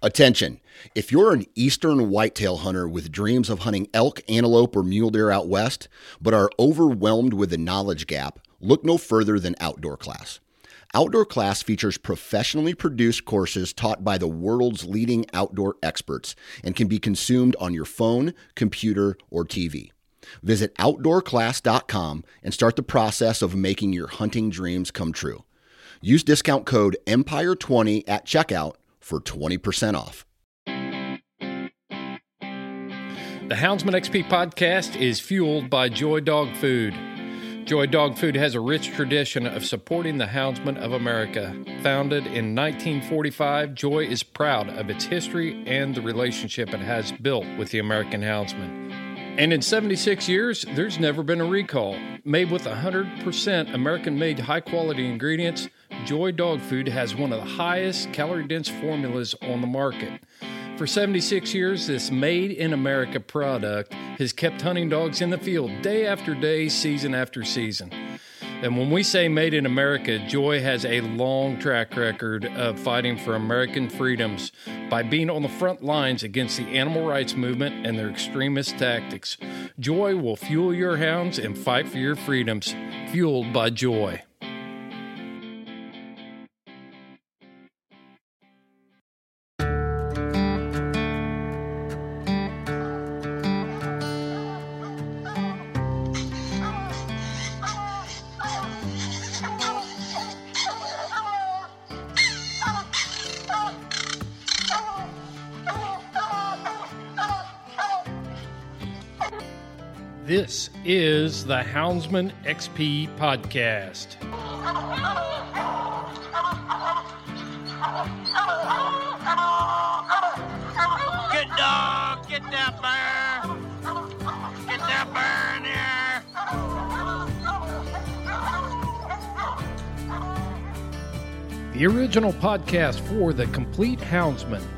Attention! If you're an eastern whitetail hunter with dreams of hunting elk, antelope, or mule deer out west, but are overwhelmed with the knowledge gap, look no further than Outdoor Class. Outdoor Class features professionally produced courses taught by the world's leading outdoor experts and can be consumed on your phone, computer, or TV. Visit outdoorclass.com and start the process of making your hunting dreams come true. Use discount code EMPIRE20 at checkout for 20% off. The Houndsman XP podcast is fueled by Joy Dog Food. Joy Dog Food has a rich tradition of supporting the Houndsman of America. Founded in 1945, Joy is proud of its history and the relationship it has built with the American Houndsman. And in 76 years, there's never been a recall. Made with 100% American made high quality ingredients, Joy Dog Food has one of the highest calorie dense formulas on the market. For 76 years, this made in America product has kept hunting dogs in the field day after day, season after season. And when we say made in America, Joy has a long track record of fighting for American freedoms by being on the front lines against the animal rights movement and their extremist tactics. Joy will fuel your hounds and fight for your freedoms, fueled by Joy. This is the Houndsman XP podcast. Good dog, get that bear. Get that bear in The original podcast for the complete Houndsman.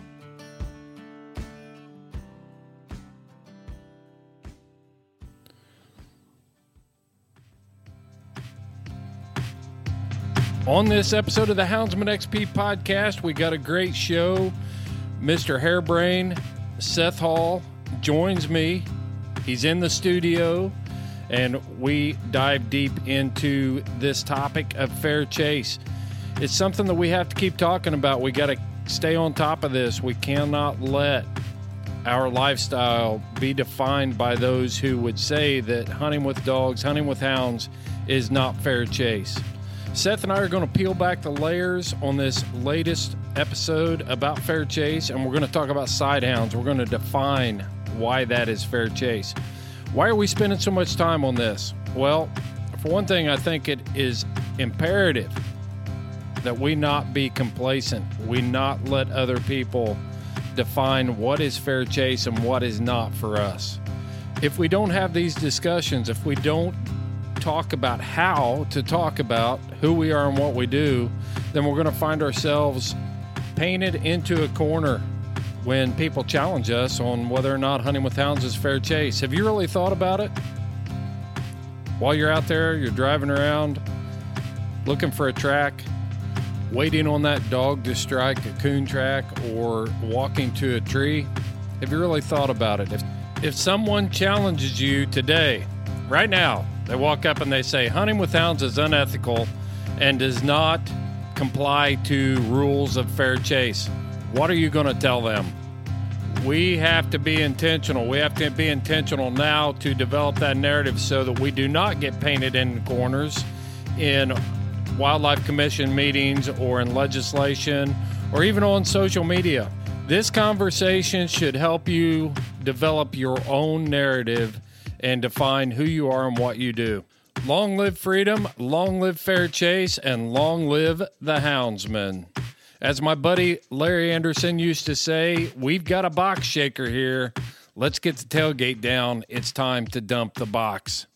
On this episode of the Houndsman XP podcast, we got a great show. Mr. Hairbrain, Seth Hall, joins me. He's in the studio, and we dive deep into this topic of fair chase. It's something that we have to keep talking about. We got to stay on top of this. We cannot let our lifestyle be defined by those who would say that hunting with dogs, hunting with hounds is not fair chase. Seth and I are going to peel back the layers on this latest episode about fair chase, and we're going to talk about sight hounds. We're going to define why that is fair chase. Why are we spending so much time on this? Well, for one thing, I think it is imperative that we not be complacent. We not let other people define what is fair chase and what is not for us. If we don't have these discussions, if we don't talk about how to talk about who we are and what we do, then we're going to find ourselves painted into a corner when people challenge us on whether or not hunting with hounds is fair chase. Have you really thought about it? while you're out there, you're driving around looking for a track, waiting on that dog to strike a coon track, or walking to a tree? Have you really thought about it? If, if someone challenges you today, right now, they walk up and they say, hunting with hounds is unethical and does not comply to rules of fair chase, what are you going to tell them? We have to be intentional. We have to be intentional now to develop that narrative so that we do not get painted in corners in wildlife commission meetings or in legislation or even on social media. This conversation should help you develop your own narrative and define who you are and what you do. Long live freedom, long live fair chase, and long live the houndsman. As my buddy Larry Anderson used to say, we've got a box shaker here. Let's get the tailgate down. It's time to dump the box.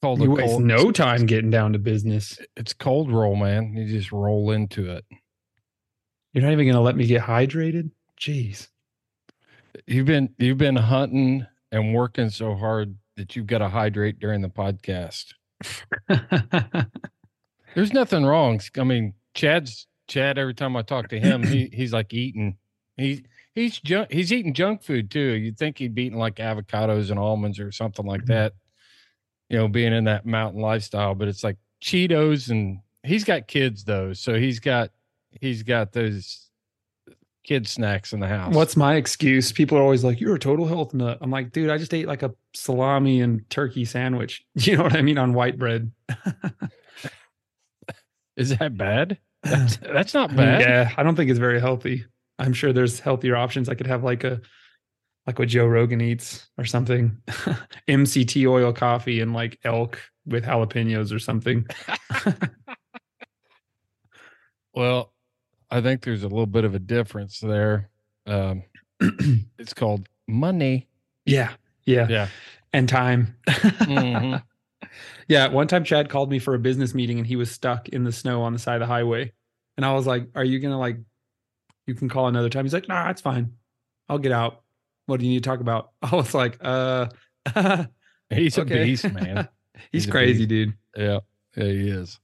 Called You waste cold, no time getting down to business. It's cold roll, man. You just roll into it. You're not even going to let me get hydrated? Jeez. You've been you've been hunting and working so hard that you've got to hydrate during the podcast. There's nothing wrong. I mean, Chad's Chad. Every time I talk to him, he he's like eating. He he's junk. He's eating junk food too. You'd think he'd be eating like avocados and almonds or something like mm-hmm. that. You know, being in that mountain lifestyle, but it's like Cheetos and he's got kids though, so he's got he's got those kid snacks in the house. What's my excuse? People are always like, "You're a total health nut." I'm like, dude, I just ate like a salami and turkey sandwich. You know what I mean on white bread. is that bad? That's, that's not bad. Yeah, I don't think it's very healthy. I'm sure there's healthier options. I could have like a like what Joe Rogan eats or something. MCT oil coffee and like elk with jalapenos or something. Well, I think there's a little bit of a difference there. Um, it's called money. Yeah. Yeah. Yeah. And time. Mhm. Yeah. One time Chad called me for a business meeting and he was stuck in the snow on the side of the highway. And I was like, Are you gonna like you can call another time? He's like, Nah, it's fine. I'll get out. What do you need to talk about? I was like, uh He's Okay. a beast, man. He's, He's crazy, beast. dude. Yeah, yeah, he is.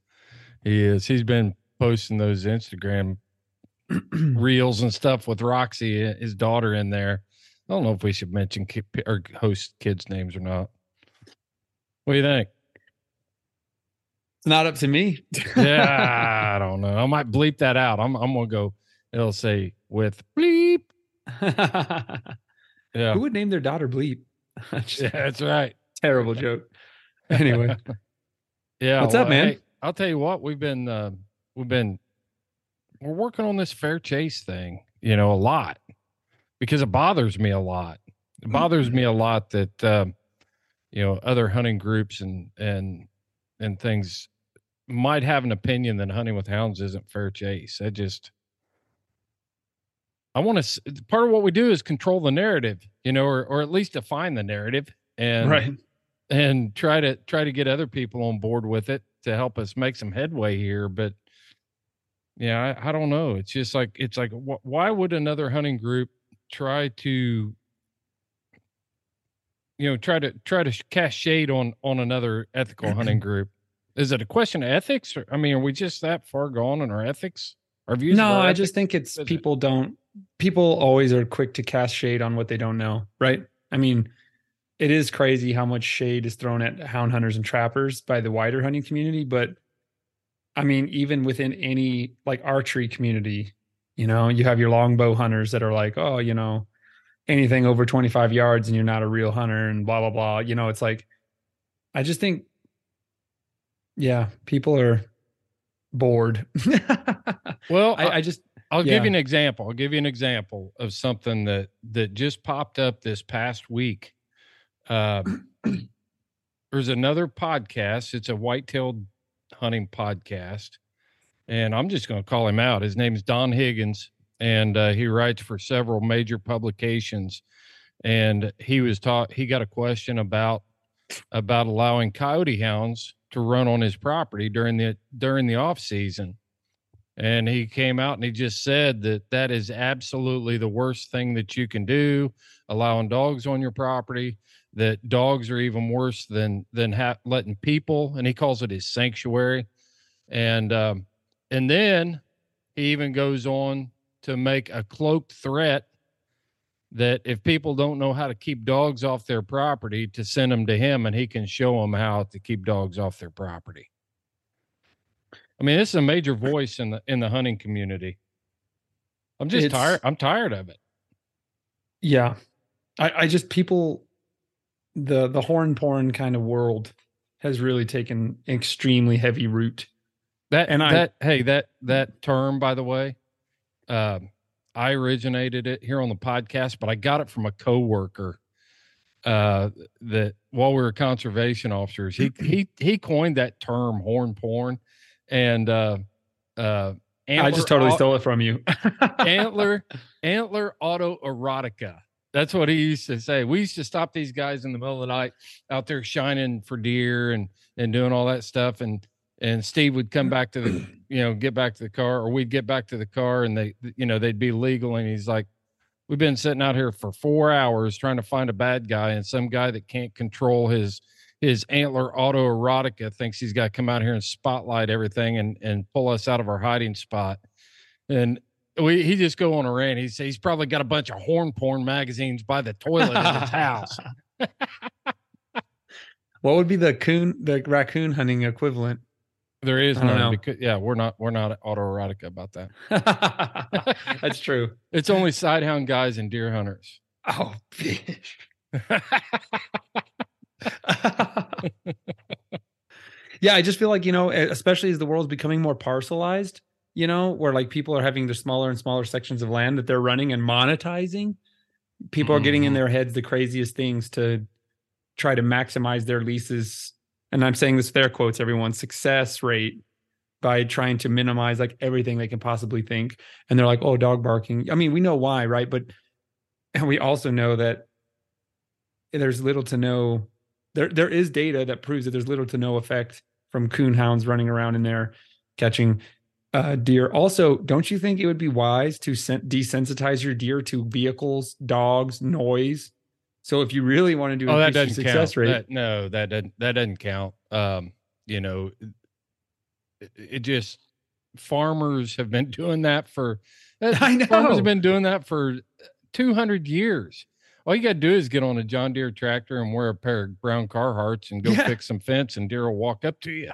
He is. He's been posting those Instagram reels and stuff with Roxy, uh, his daughter, in there. I don't know if we should mention ki- or host kids' names or not. What do you think? It's not up to me. Yeah, I don't know. I might bleep that out. I'm I'm gonna go. It'll say with bleep. Yeah, Who would name their daughter Bleep? Just yeah, that's right. Terrible joke. Anyway, Yeah. What's up, man? hey, I'll tell you what. We've been uh, we've been we're working on this fair chase thing. You know, a lot because it bothers me a lot. It bothers me a lot that um, you know other hunting groups and and and things might have an opinion that hunting with hounds isn't fair chase. I just I want to. Part of what we do is control the narrative, you know, or or at least define the narrative and right. and try to try to get other people on board with it to help us make some headway here but yeah i, I don't know it's just like it's like wh- why would another hunting group try to you know try to try to cast shade on on another ethical hunting group is it a question of ethics or i mean are we just that far gone in our ethics our views No, I just think it's people don't people always are quick to cast shade on what they don't know, right? I mean, it is crazy how much shade is thrown at hound hunters and trappers by the wider hunting community, but I mean, even within any like archery community, you know, you have your longbow hunters that are like, oh, you know, anything over 25 yards and you're not a real hunter and blah blah blah. You know, it's like I just think yeah, people are bored. well I, I just I'll Yeah. give you an example. I'll give you an example of something that that just popped up this past week. Uh, there's another podcast. It's a white-tailed hunting podcast, and I'm just going to call him out. His name is Don Higgins, and uh, he writes for several major publications. And he was taught. He got a question about about allowing coyote hounds to run on his property during the during the off season and he came out and he just said that that is absolutely the worst thing that you can do, allowing dogs on your property. That dogs are even worse than than ha- letting people, and he calls it his sanctuary. And um, and then he even goes on to make a cloaked threat that if people don't know how to keep dogs off their property, to send them to him and he can show them how to keep dogs off their property. I mean, this is a major voice in the in the hunting community. I'm just It's- tired. I'm tired of it. Yeah. I, I just people the the horn porn kind of world has really taken extremely heavy root. That And I- that hey that that term by the way, um, I originated it here on the podcast, but I got it from a coworker. Uh, that while we were conservation officers, he he he coined that term horn porn, and uh, uh, I just totally Antler- stole it from you. antler antler auto erotica that's what he used to say we used to stop these guys in the middle of the night out there shining for deer and and doing all that stuff and and steve would come back to the you know get back to the car or we'd get back to the car and they you know they'd be legal and he's like we've been sitting out here for four hours trying to find a bad guy and some guy that can't control his his antler autoerotica thinks he's got to come out here and spotlight everything and and pull us out of our hiding spot and we he just go on a rant. He says he's probably got a bunch of horn porn magazines by the toilet in his house. what would be the coon the raccoon hunting equivalent? There is I none because yeah, we're not we're not autoerotica about that. That's true. It's only sighthound guys and deer hunters. Oh, fish. yeah, I just feel like, you know, especially as the world's becoming more parcelized, you know, where like people are having their smaller and smaller sections of land that they're running and monetizing, people are getting in Mhm. their heads the craziest things to try to maximize their leases. And I'm saying this with air quotes, everyone success rate by trying to minimize like everything they can possibly think. And they're like, oh, dog barking. I mean, we know why, right? But and we also know that there's little to no there there is data that proves that there's little to no effect from coon hounds running around in there catching uh, deer. Also, don't you think it would be wise to sen- desensitize your deer to vehicles, dogs, noise? So if you really want to do Oh, that doesn't your count. success rate, That, no, that doesn't that doesn't count. Um, you know, it, it just farmers have been doing that for I know. farmers have been doing that for 200 years. All you got to do is get on a John Deere tractor and wear a pair of brown Carhartts and go Yeah. fix some fence, and deer will walk up to you.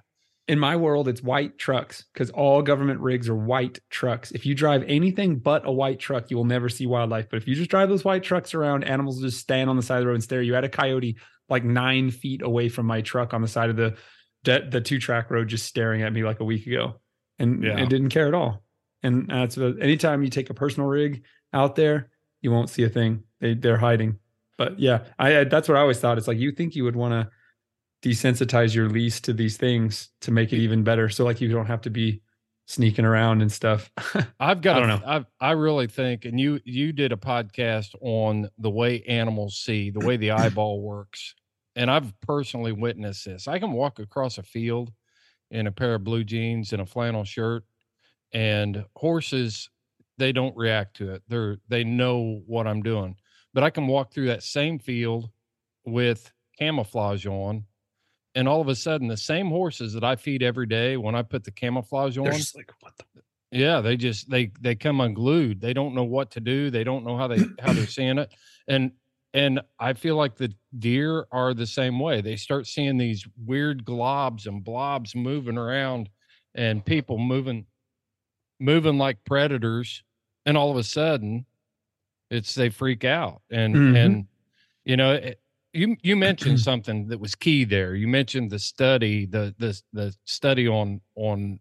In my world, it's white trucks because all government rigs are white trucks. If you drive anything but a white truck, you will never see wildlife. But if you just drive those white trucks around, animals just stand on the side of the road and stare. You had a coyote like nine feet away from my truck on the side of the the, the two track road, just staring at me like a week ago, and Yeah. it didn't care at all. And that's what, anytime you take a personal rig out there, you won't see a thing. They they're hiding. But yeah, I that's what I always thought. It's like you think you would want to desensitize your lease to these things to make it even better. So like you don't have to be sneaking around and stuff. I've got. I don't know. I I really think, and you you did a podcast on the way animals see, the way the eyeball works, and I've personally witnessed this. I can walk across a field in a pair of blue jeans and a flannel shirt, and horses they don't react to it. They're they know what I'm doing, but I can walk through that same field with camouflage on. And all of a sudden, the same horses that I feed every day, when I put the camouflage on, They're just like, what the yeah, they just they they come unglued. They don't know what to do. They don't know how they how they're seeing it. And and I feel like the deer are the same way. They start seeing these weird globs and blobs moving around and people moving moving like predators and all of a sudden it's they freak out. And Mhm. and you know, it, you you mentioned something that was key there. You mentioned the study, the the the study on on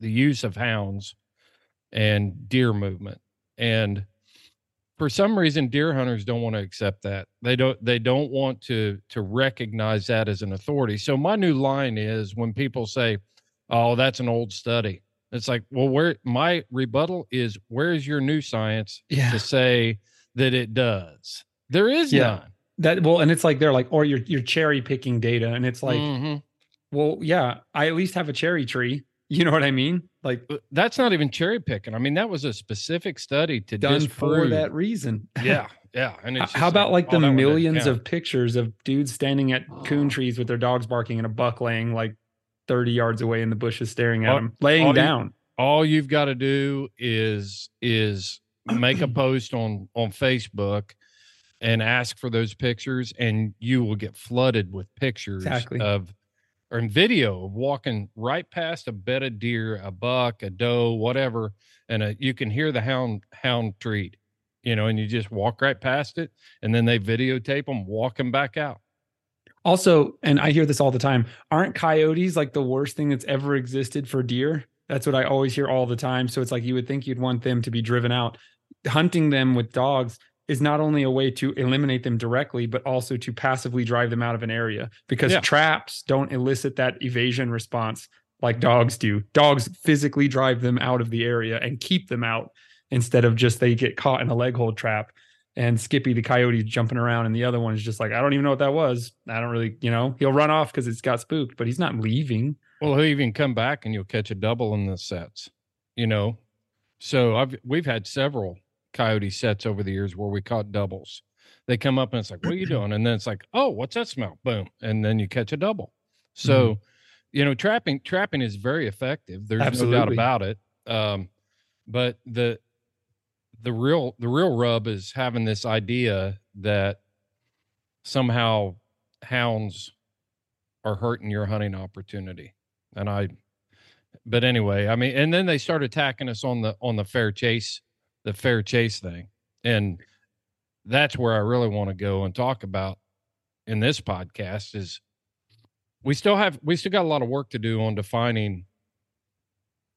the use of hounds and deer movement. And for some reason deer hunters don't want to accept that. They don't they don't want to to recognize that as an authority. So my new line is when people say, "Oh, that's an old study." It's like, "Well, where my rebuttal is where is your new science Yeah. to say that it does?" There is Yeah. none. That well, and it's like they're like, or you're you're cherry picking data, and it's like, Mhm. well, yeah, I at least have a cherry tree. You know what I mean? Like That's not even cherry picking. I mean, that was a specific study to done for that reason. Yeah, yeah. And How about like oh, the that one doesn't millions of pictures of dudes standing at coon trees with their dogs barking and a buck laying like 30 yards away in the bushes staring at All- them, laying all you- down. all you've got to do is is make a post on on Facebook and ask for those pictures and you will get flooded with pictures Exactly. of or in video of walking right past a bed of deer, a buck, a doe, whatever, and a, you can hear the hound hound treat, you know, and you just walk right past it, and then they videotape them walking back out. Also, and I hear this all the time, aren't coyotes like the worst thing that's ever existed for deer? That's what I always hear all the time. So it's like you would think you'd want them to be driven out. Hunting them with dogs is not only a way to eliminate them directly, but also to passively drive them out of an area because Yeah. traps don't elicit that evasion response like dogs do. Dogs physically drive them out of the area and keep them out instead of just they get caught in a leg hold trap and Skippy the coyote jumping around, and the other one is just like, I don't even know what that was. I don't really, you know, he'll run off because it's got spooked, but he's not leaving. Well, he'll even come back and you'll catch a double in the sets, you know. So I've we've had several coyote sets over the years where we caught doubles. They come up and it's like, "What are you doing?" And then it's like, "Oh, what's that smell?" Boom, and then you catch a double. So, you know, trapping trapping is very effective. There's no doubt about it. Um, but the the real the real rub is having this idea that somehow hounds are hurting your hunting opportunity and i but anyway i mean and then they start attacking us on the on the fair chase the fair chase thing and that's where i really want to go and talk about in this podcast is we still have we still got a lot of work to do on defining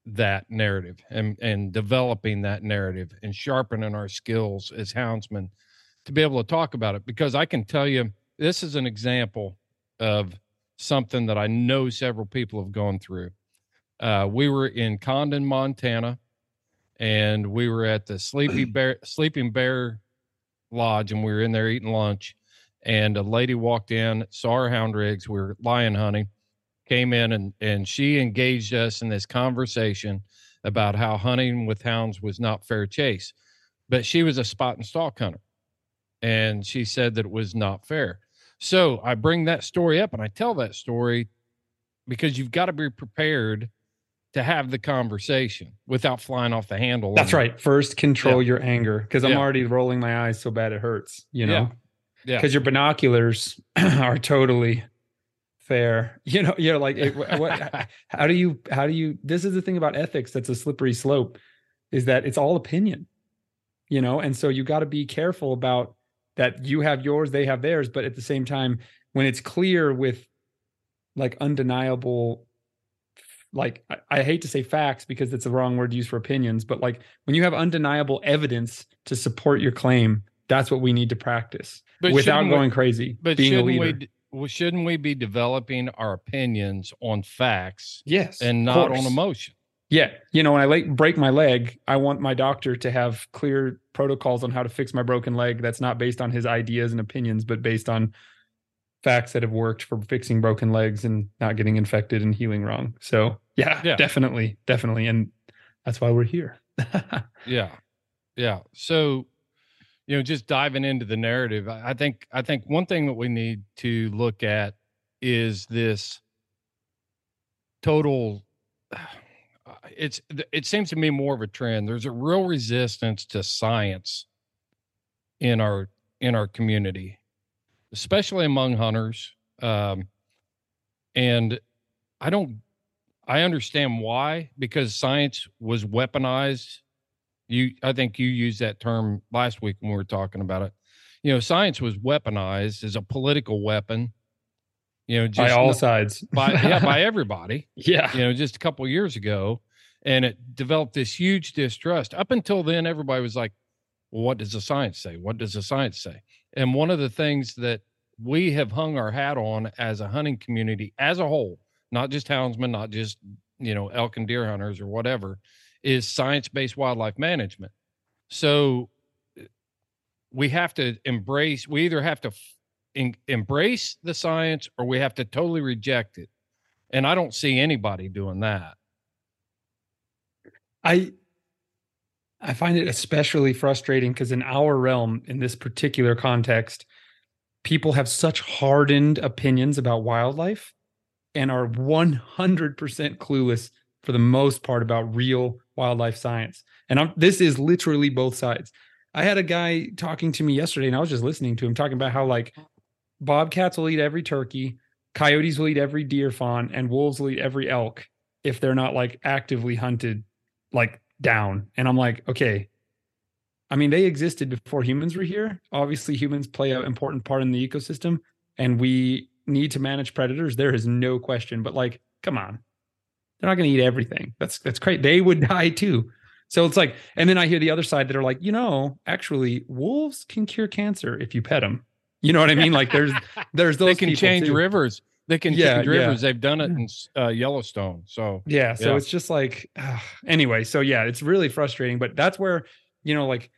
that narrative and and developing that narrative and sharpening our skills as houndsmen to be able to talk about it because i can tell you this is an example of something that I know several people have gone through. Uh, we were in Condon, Montana, and we were at the Sleepy Bear Sleeping Bear Lodge, and we were in there eating lunch. And a lady walked in, saw our hound rigs. We were lion hunting, came in, and and she engaged us in this conversation about how hunting with hounds was not fair chase, but she was a spot and stalk hunter, and she said that it was not fair. So I bring that story up and I tell that story because you've got to be prepared to have the conversation without flying off the handle. That's right. First, control your anger because I'm Yeah. already rolling my eyes so bad it hurts, you know? Yeah. Yeah. Because your binoculars are totally fair. You know, you're like, it- what- how do you, how do you, this is the thing about ethics that's a slippery slope is that it's all opinion, you know? And so you got to be careful about that you have yours, they have theirs. But at the same time, when it's clear with like undeniable like I, I hate to say facts because it's the wrong word to use for opinions, but like when you have undeniable evidence to support your claim, that's what we need to practice But without shouldn't we- going crazy. But being a leader. we, shouldn't we be developing our opinions on facts yes, and not on emotion? Yeah, you know, when I like break my leg, I want my doctor to have clear protocols on how to fix my broken leg. That's not based on his ideas and opinions, but based on facts that have worked for fixing broken legs and not getting infected and healing wrong. So yeah, Yeah. definitely, definitely, and that's why we're here. Yeah. Yeah. So, you know, just diving into the narrative, I I think I think one thing that we need to look at is this total it's it seems to me more of a trend. There's a real resistance to science in our in our community, especially among hunters. Um and I don't I understand why because science was weaponized you i think you used that term last week when we were talking about it you know science was weaponized as a political weapon you know by all not- sides. by yeah by everybody yeah. you know just a couple of years ago and it developed this huge distrust up until then everybody was like what does the science say? What does the science say? And one of the things that we have hung our hat on as a hunting community as a whole not just houndsmen not just you know elk and deer hunters or whatever is science-based wildlife management. So eh, we have to embrace we either have to en- embrace the science or we have to totally reject it. And i don't see anybody doing that. I I find it especially frustrating because in our realm, in this particular context, people have such hardened opinions about wildlife and are 100% clueless for the most part about real wildlife science. And I'm, this is literally both sides. I had a guy talking to me yesterday and I was just listening to him talking about how like bobcats will eat every turkey, coyotes will eat every deer fawn, and wolves will eat every elk if they're not like actively hunted like down. And I'm like, okay. I mean, they existed before humans were here. Obviously, humans play an important part in the ecosystem and we need to manage predators. There is no question. But like, come on. They're not going to eat everything. That's that's great. They would die too. So it's like, and then I hear the other side that are like, you know, actually, wolves can cure cancer if you pet them. You know what I mean? Like, there's there's those they can change too. rivers. They can Yeah, change yeah. rivers. They've done it in uh, Yellowstone. So Yeah. So Yeah. it's just like, ugh. anyway. So yeah, it's really frustrating. But that's where, you know, like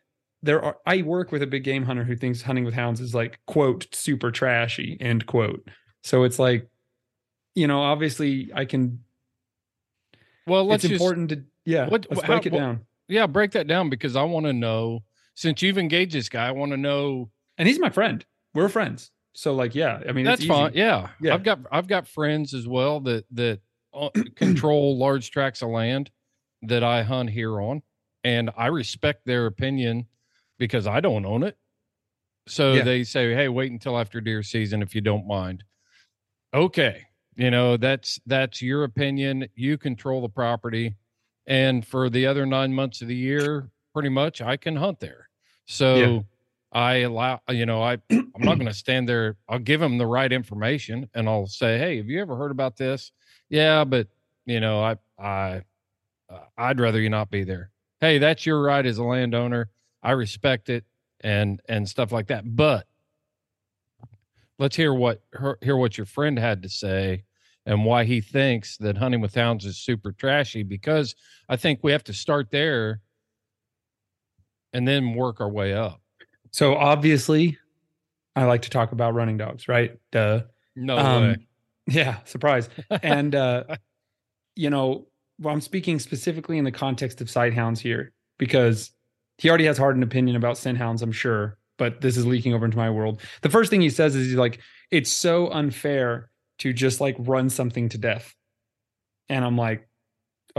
there are, I work with a big game hunter who thinks hunting with hounds is like, quote, super trashy, end quote. So it's like, you know, obviously I can, well, let's it's just, important to, yeah, what- let's how- break it what- down. Yeah, break that down because I want to know. Since you've engaged this guy, I want to know. And he's my friend. We're friends. So like, yeah, I mean, That's it's fine. Yeah. Yeah. I've got I've got friends as well that that control large tracts of land that I hunt here on, and I respect their opinion because I don't own it. So Yeah. they say, "Hey, wait until after deer season if you don't mind." Okay, you know that's that's your opinion. You control the property, and for the other nine months of the year, pretty much I can hunt there. So. Yeah. I allow, you know, I I'm not going to stand there. I'll give them the right information, and I'll say, "Hey, have you ever heard about this?" Yeah, but you know, I I uh, I'd rather you not be there. Hey, that's your right as a landowner. I respect it, and and stuff like that. But let's hear what her, hear what your friend had to say and why he thinks that hunting with hounds is super trashy. Because I think we have to start there and then work our way up. So obviously I like to talk about running dogs, right? Duh. No Um, way. Yeah, surprise. and uh, you know, well, I'm speaking specifically in the context of sight hounds here because he already has hardened opinion about scent hounds, I'm sure, but this is leaking over into my world. The first thing he says is he's like, it's so unfair to just like run something to death. And I'm like,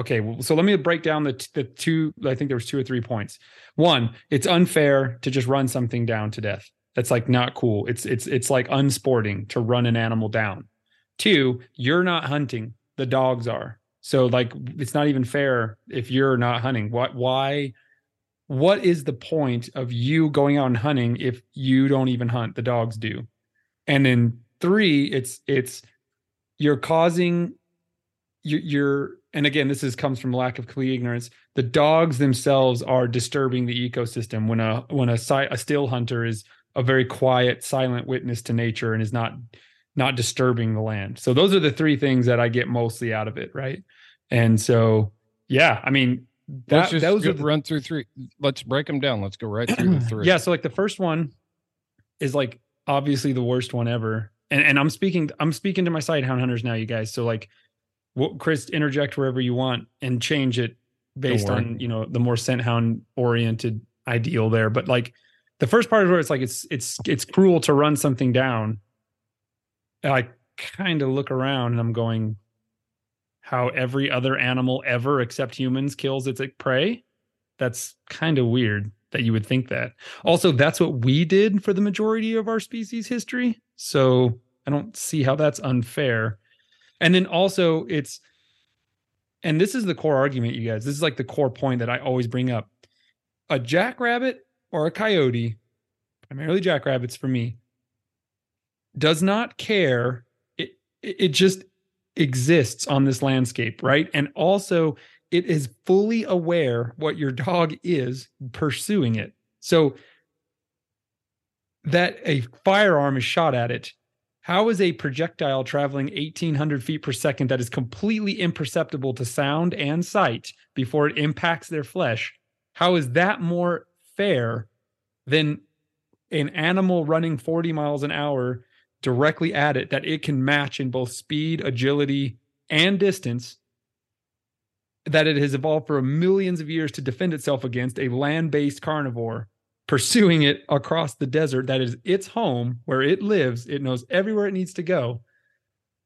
okay, well, so let me break down the t- the two. I think there was two or three points. One, it's unfair to just run something down to death. That's like not cool. It's it's it's like unsporting to run an animal down. Two, you're not hunting. The dogs are. So like it's not even fair if you're not hunting. What why what is the point of you going out and hunting if you don't even hunt? The dogs do. And then three, it's it's you're causing you're, you're and again this is comes from lack of complete ignorance the dogs themselves are disturbing the ecosystem when a when a a still hunter is a very quiet silent witness to nature and is not not disturbing the land so those are the three things that i get mostly out of it right and so yeah i mean that, let's just those go- are the, run through three. Let's break them down. Let's go right through the three. yeah so like the first one is like obviously the worst one ever and and i'm speaking i'm speaking to my sight hound hunters now you guys so like well, chris interject wherever you want and change it based on you know the more scent hound oriented ideal there but like the first part is where it's like it's it's it's cruel to run something down and i kind of look around and i'm going how every other animal ever except humans kills its prey that's kind of weird that you would think that. Also, that's what we did for the majority of our species history. So I don't see how that's unfair. And then also, it's, and this is the core argument, you guys. This is like the core point that I always bring up. A jackrabbit or a coyote, primarily jackrabbits for me, does not care. It, it just exists on this landscape, right? And also, it is fully aware what your dog is pursuing it. So that a firearm is shot at it. How is a projectile traveling 1800 feet per second that is completely imperceptible to sound and sight before it impacts their flesh? How is that more fair than an animal running 40 miles an hour directly at it that it can match in both speed, agility, and distance that it has evolved for millions of years to defend itself against a land-based carnivore pursuing it across the desert that is its home where it lives it knows everywhere it needs to go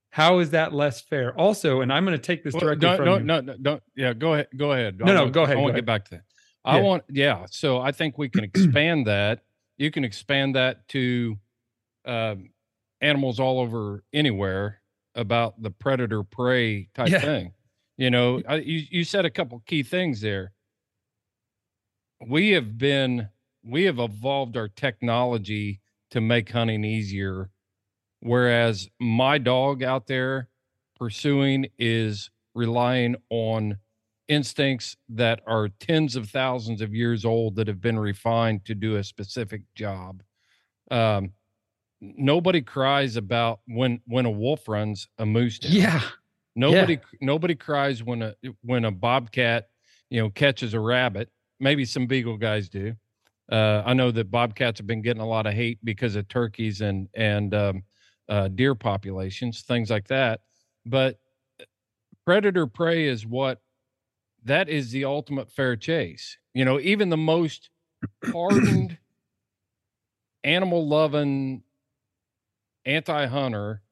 how is that less fair also and i'm going to take this Well, directly no, from no, you. no, no, don't. Yeah, go ahead. Go ahead. No, I no, wanna- go ahead, I want to get back to that. I Yeah. want, yeah. So I think we can expand that. You can expand that to um, animals all over anywhere about the predator prey type Yeah. thing. You know, I, you you said a couple key things there. We have been we have evolved our technology to make hunting easier, whereas my dog out there pursuing is relying on instincts that are tens of thousands of years old that have been refined to do a specific job. Um, nobody cries about when when a wolf runs a moose down. yeah Nobody nobody cries when a when a bobcat, you know, catches a rabbit. Maybe some beagle guys do. Uh, I know that bobcats have been getting a lot of hate because of turkeys and and um, uh, deer populations, things like that. But predator prey is what that is the ultimate fair chase. You know, even the most hardened animal loving anti hunter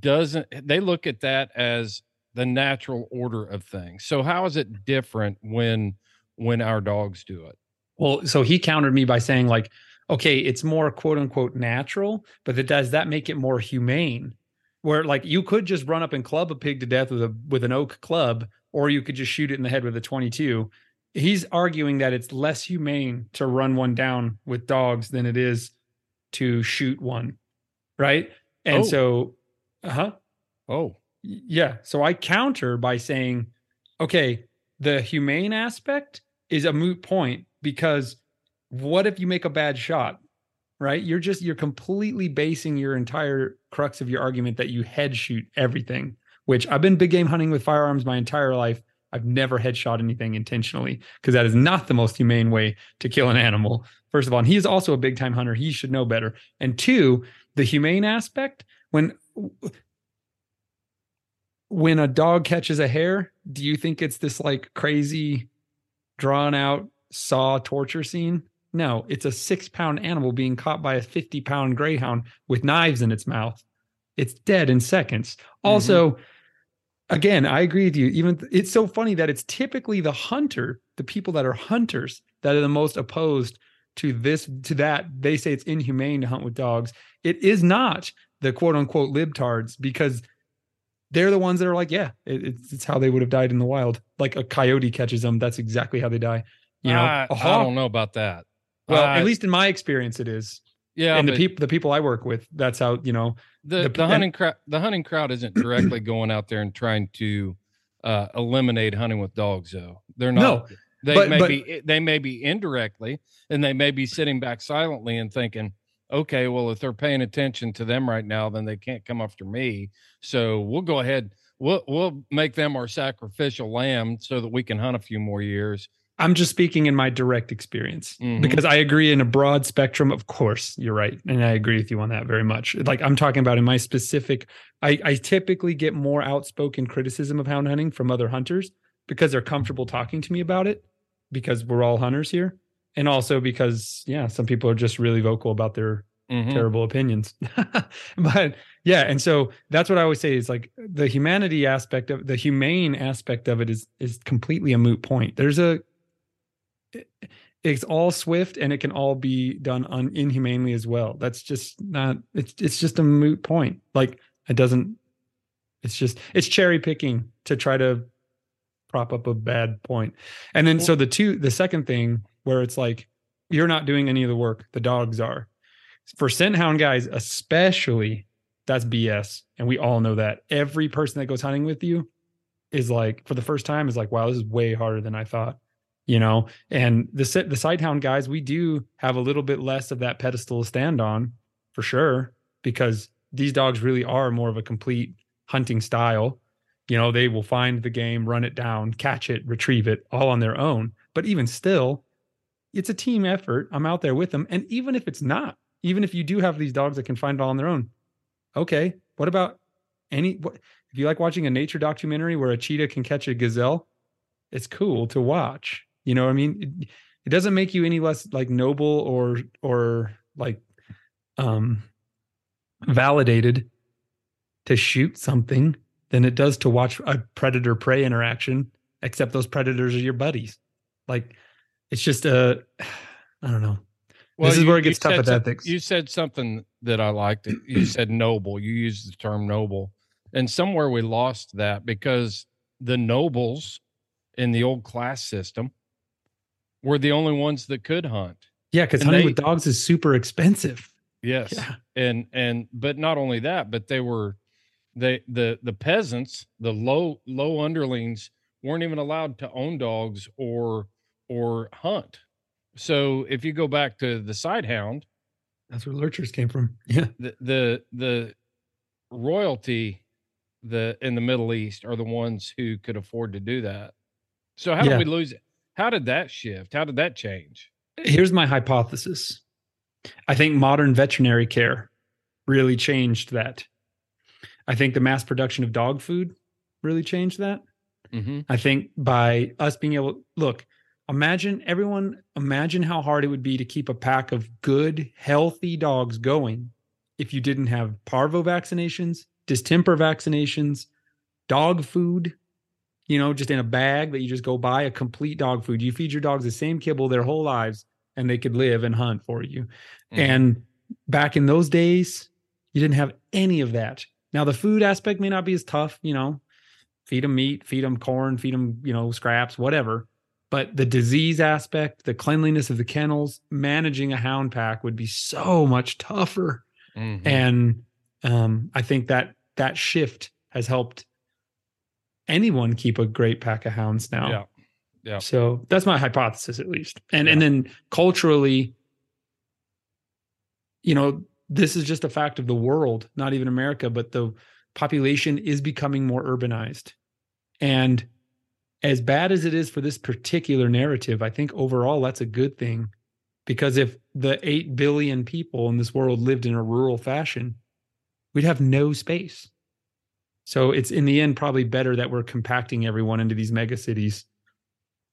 doesn't they look at that as the natural order of things. So how is it different when when our dogs do it? Well, so he countered me by saying, like, okay, it's more quote unquote natural, but it does that make it more humane? Where like you could just run up and club a pig to death with a with an oak club, or you could just shoot it in the head with a 22. He's arguing that it's less humane to run one down with dogs than it is to shoot one. Right. And Oh. so, uh huh. Oh, Yeah. So I counter by saying, okay, the humane aspect is a moot point because what if you make a bad shot? Right? You're just you're completely basing your entire crux of your argument that you head shoot everything, which I've been big game hunting with firearms my entire life. I've never headshot anything intentionally because that is not the most humane way to kill an animal. First of all, and he is also a big time hunter. He should know better. And two, the humane aspect, when when a dog catches a hare, do you think it's this like crazy, drawn out saw torture scene? No, it's a six pound animal being caught by a 50 pound greyhound with knives in its mouth. It's dead in seconds. Mm-hmm. Also, again, I agree with you. Even it's so funny that it's typically the hunter, the people that are hunters, that are the most opposed to this, to that. They say it's inhumane to hunt with dogs. It is not the quote unquote libtards because they're the ones that are like, yeah, it, it's, it's how they would have died in the wild. Like a coyote catches them, that's exactly how they die. You know, uh, oh, I, a I hawk- don't uh, know about that. Well, I- at least in my experience, it is. yeah, and the people, the people I work with, that's how you know. the, the- the hunting crowd the hunting crowd isn't directly going out there and trying to uh, eliminate hunting with dogs though. They're not. No, they but- may but- be they may be indirectly, and they may be sitting back silently and thinking, okay, well, if they're paying attention to them right now, then they can't come after me. So we'll go ahead. We'll we'll make them our sacrificial lamb so that we can hunt a few more years. I'm just speaking in my direct experience Mhm. because I agree in a broad spectrum. Of course, you're right, and I agree with you on that very much. Like I'm talking about in my specific, I, I typically get more outspoken criticism of hound hunting from other hunters because they're comfortable talking to me about it because we're all hunters here, and also because yeah, some people are just really vocal about their Mhm. terrible opinions. but yeah, and so that's what I always say is like the humanity aspect of the humane aspect of it is is completely a moot point. There's a it's all swift and it can all be done un, inhumanely as well. That's just not it's it's just a moot point. Like it doesn't it's just it's cherry picking to try to prop up a bad point. And then so the two the second thing where it's like you're not doing any of the work, the dogs are. For scent hound guys, especially, that's BS. And we all know that. Every person that goes hunting with you is like, for the first time, is like, wow, this is way harder than I thought. You know, and the the sight hound guys, we do have a little bit less of that pedestal to stand on for sure, because these dogs really are more of a complete hunting style. You know, they will find the game, run it down, catch it, retrieve it all on their own. But even still, it's a team effort. I'm out there with them. And even if it's not, even if you do have these dogs that can find it all on their own, okay. What about any what if you like watching a nature documentary where a cheetah can catch a gazelle? it's cool to watch. You know what I mean? It, it doesn't make you any less like noble or or like um validated to shoot something than it does to watch a predator prey interaction, except those predators are your buddies. Like it's just a I don't know. Well, this is you- where it gets tough with ethics. You said something that I liked. You said noble. You used the term noble, and somewhere we lost that because the nobles in the old class system were the only ones that could hunt. yeah, because hunting they- with dogs is super expensive. Yes. Yeah. And and but not only that, but they were they the the peasants, the low low underlings weren't even allowed to own dogs or or hunt. So if you go back to the sight hound, That's where lurchers came from. Yeah. the the the royalty the in the Middle East are the ones who could afford to do that. So how Yeah. did we lose it? How did that shift? How did that change? Here's my hypothesis. I think modern veterinary care really changed that. I think the mass production of dog food really changed that. Mm-hmm. I think by us being able look, imagine everyone imagine how hard it would be to keep a pack of good, healthy dogs going if you didn't have parvo vaccinations, distemper vaccinations, dog food, you know, just in a bag that you just go buy a complete dog food. You feed your dogs the same kibble their whole lives and they could live and hunt for you. And back in those days, you didn't have any of that. Now the food aspect may not be as tough, you know, feed them meat, feed them corn, feed them, you know, scraps, whatever. But the disease aspect, the cleanliness of the kennels, managing a hound pack would be so much tougher. Mhm. And um, I think that that shift has helped anyone keep a great pack of hounds now. Yeah. Yeah. So that's my hypothesis, at least. And and then culturally, you know, this is just a fact of the world, not even America, but the population is becoming more urbanized. And as bad as it is for this particular narrative, I think overall that's a good thing. Because if the 8 billion people in this world lived in a rural fashion, we'd have no space. So it's in the end probably better that we're compacting everyone into these mega cities.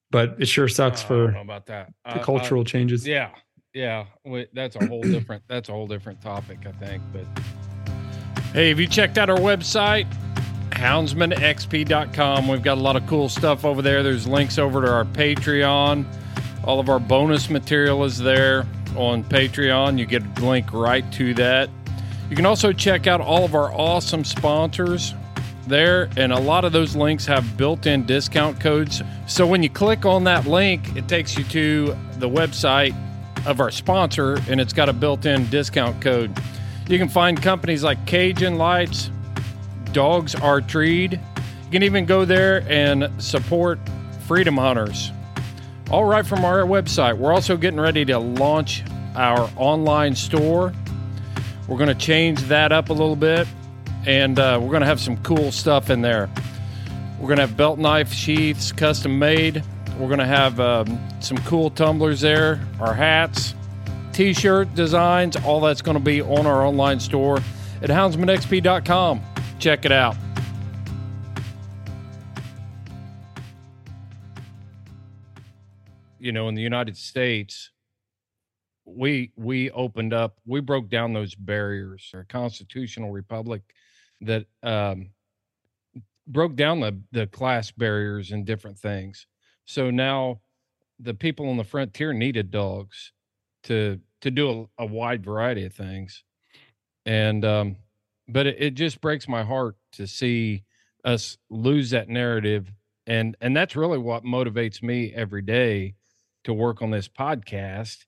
But it sure sucks oh, I for about that. the I- I- cultural changes. Yeah, yeah. That's a whole different. That's a whole different topic, I think. But hey, have you checked out our website? houndsmanxp.com. We've got a lot of cool stuff over there. There's links over to our Patreon. All of our bonus material is there on Patreon. You get a link right to that. You can also check out all of our awesome sponsors there, and a lot of those links have built in discount codes. So when you click on that link, it takes you to the website of our sponsor, and it's got a built in discount code. You can find companies like Cajun Lights, Dogs Are Treed. You can even go there and support Freedom Hunters. All right from our website. We're also getting ready to launch our online store. We're going to change that up a little bit, and uh, we're going to have some cool stuff in there. We're going to have belt knife sheaths custom made. We're going to have um, some cool tumblers there, our hats, t shirt designs. All that's going to be on our online store at houndsmanxp.com. Check it out. You know, in the United States, we we opened up, we broke down those barriers. a constitutional republic that um, broke down the the class barriers and different things. So now the people on the frontier needed dogs to to do a, a wide variety of things, and um, but it, it just breaks my heart to see us lose that narrative, and and that's really what motivates me every day to work on this podcast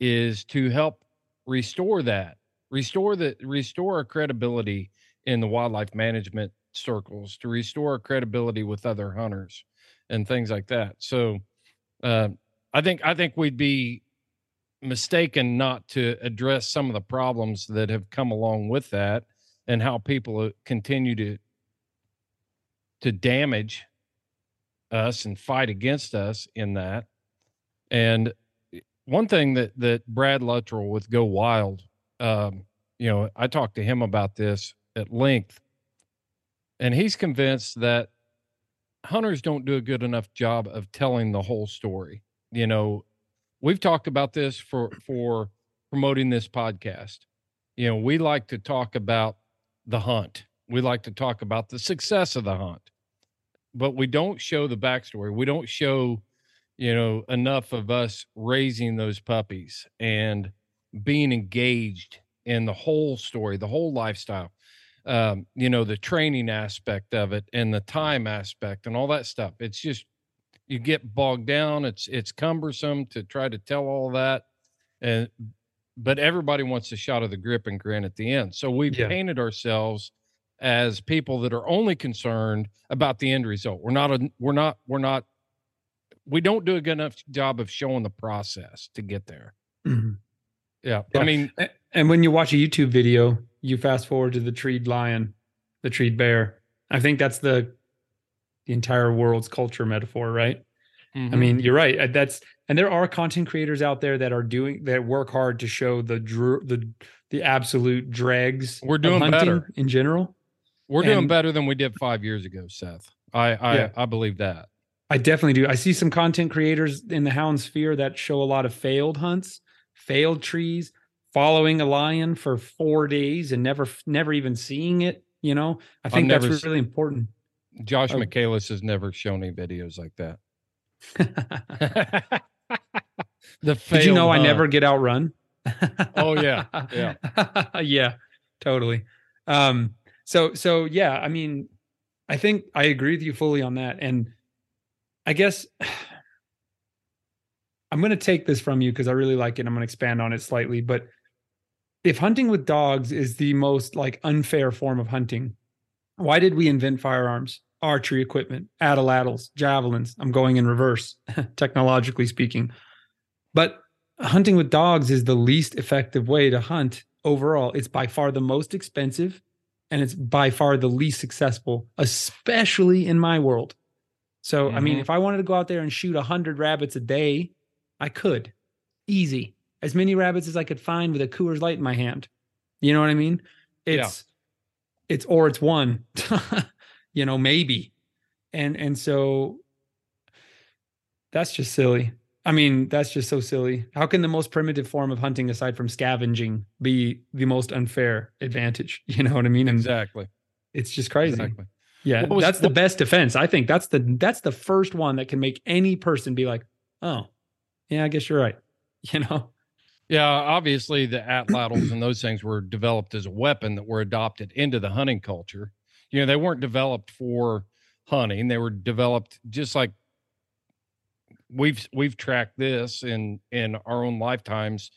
is to help restore that restore the restore our credibility in the wildlife management circles to restore our credibility with other hunters and things like that. So uh, i think i think we'd be mistaken not to address some of the problems that have come along with that and how people uh, continue to to damage us and fight against us in that. And one thing that that Brad Luttrell with Go Wild, um, you know, I talked to him about this at length, and he's convinced that hunters don't do a good enough job of telling the whole story. You know, we've talked about this for for promoting this podcast. You know, we like to talk about the hunt. We like to talk about the success of the hunt, but we don't show the backstory. We don't show, you know, enough of us raising those puppies and being engaged in the whole story, the whole lifestyle. Um, you know, the training aspect of it and the time aspect and all that stuff. It's just you get bogged down. It's it's cumbersome to try to tell all that. And but everybody wants a shot of the grip and grin at the end. So we've Yeah. painted ourselves as people that are only concerned about the end result. We're not a, we're not we're not we don't do a good enough job of showing the process to get there. Mhm. Yeah. Yeah. I mean, And when you watch a YouTube video, you fast forward to the treed lion, the treed bear. I think that's the the entire world's culture metaphor, right? I mhm. mean, you're right. Uh, That's and there are content creators out there that are doing that work hard to show the dr- the the absolute dregs. We're doing better. in general. we're doing and- better than we did five years ago, Seth. I I, Yeah. I believe that. I definitely do. I see some content creators in the hound sphere that show a lot of failed hunts, failed trees, following a lion for four days and never never even seeing it. You know, I think that's really important. Josh Oh. Michaelis has never shown any videos like that. the Did you know I hunt. never get outrun? Oh, yeah. Yeah. yeah, totally. Um, so so yeah, I mean, I think I agree with you fully on that. And I guess I'm gonna take this from you because I really like it. I'm gonna expand on it slightly. But if hunting with dogs is the most like unfair form of hunting, why did we invent firearms, archery equipment, atlatls, javelins? I'm going in reverse, technologically speaking. But hunting with dogs is the least effective way to hunt overall. It's by far the most expensive and it's by far the least successful, especially in my world. So, I mean, Mhm. if I wanted to go out there and shoot 100 rabbits a day, I could. Easy. As many rabbits as I could find with a Coors Light in my hand. You know what I mean? Yeah. It's it's or it's one. you know, maybe. And and so that's just silly. I mean, that's just so silly. How can the most primitive form of hunting, aside from scavenging, be the most unfair advantage? You know what I mean? And Exactly. it's just crazy. Exactly. Yeah, was- that's the best defense. I think that's the that's the first one that can make any person be like, "Oh, yeah, I guess you're right." You know? Yeah, obviously the atlatls and those things were developed as a weapon that were adopted into the hunting culture. You know, they weren't developed for hunting. They were developed just like we've we've tracked this in in our own lifetimes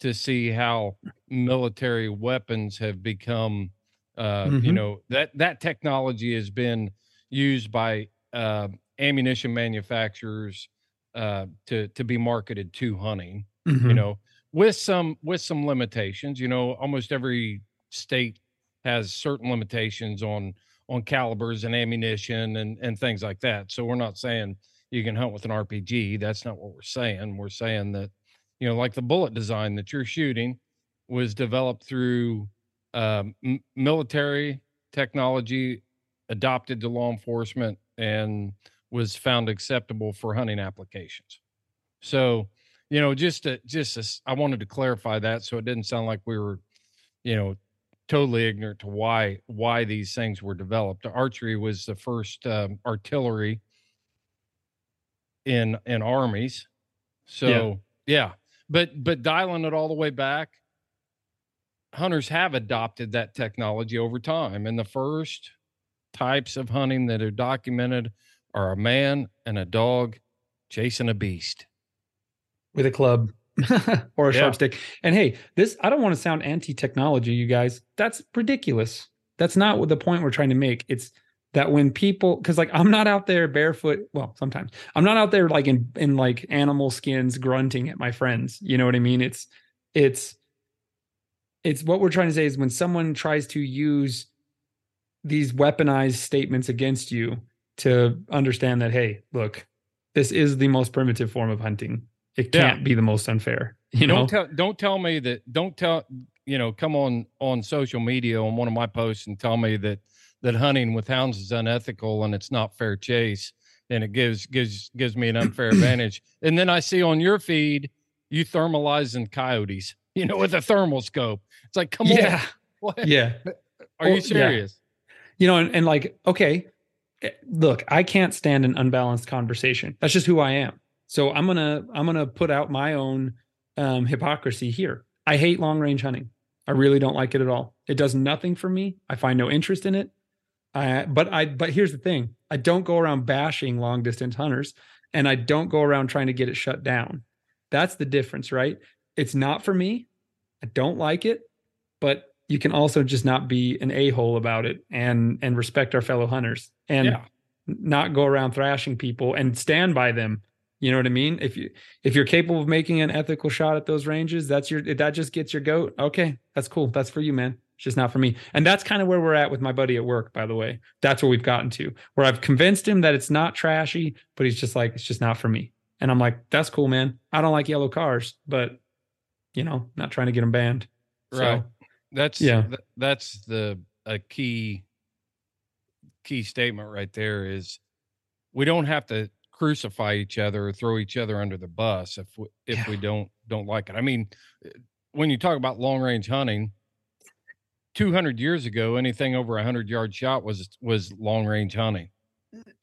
to see how military weapons have become uh you Mhm. know that that technology has been used by uh ammunition manufacturers uh to to be marketed to hunting you Mhm. know with some with some limitations you know almost every state has certain limitations on on calibers and ammunition and and things like that so we're not saying you can hunt with an rpg that's not what we're saying we're saying that you know like the bullet design that you're shooting was developed through um, m- military technology adopted to law enforcement and was found acceptable for hunting applications. So you know just to, just to i wanted to clarify that so it didn't sound like we were you know totally ignorant to why why these things were developed. Archery was the first um, artillery in in armies. So yeah. but but dialing it all the way back hunters have adopted that technology over time and the first types of hunting that are documented are a man and a dog chasing a beast with a club or a Yeah. sharp stick. And hey, this I don't want to sound anti-technology, you guys. That's ridiculous. That's not what the point we're trying to make. It's that when people because like I'm not out there barefoot, well, sometimes I'm not out there like in in like animal skins grunting at my friends. You know what I mean? It's it's it's what we're trying to say is when someone tries to use these weaponized statements against you to understand that hey, look, this is the most primitive form of hunting. It can't be the most unfair. You know? don't tell don't tell me that don't tell you know come on on social media on one of my posts and tell me that that hunting with hounds is unethical and it's not fair chase and it gives gives gives me an unfair advantage. And then I see on your feed you thermalizing coyotes, you know, with a thermal scope. It's like, come yeah. on. What? Yeah. Are you Well, yeah. serious? You know, and, and like, okay, eh, look, I can't stand an unbalanced conversation. That's just who I am. So I'm gonna I'm gonna put out my own um, hypocrisy here. I hate long range hunting. I really don't like it at all. It does nothing for me. I find no interest in it. I, but I but here's the thing: I don't go around bashing long distance hunters, and I don't go around trying to get it shut down. That's the difference, right? It's not for me. I don't like it, but you can also just not be an a-hole about it and and respect our fellow hunters and Yeah. not go around thrashing people and stand by them. You know what i mean? If you if you're capable of making an ethical shot at those ranges that's your that just gets your goat. Okay that's cool. That's for you man. It's just not for me. And that's kind of where we're at with my buddy at work by the way. That's where we've gotten to where i've convinced him that it's not trashy but he's just like it's just not for me. And i'm like that's cool man. I don't like yellow cars but you know not trying to get them banned So, Right. That's Yeah. th- that's the a key key statement right there is we don't have to crucify each other or throw each other under the bus if we, if we don't don't like it. I mean, uh, when you talk about long range hunting, 200 years ago anything over a 100 yard shot was was long range hunting.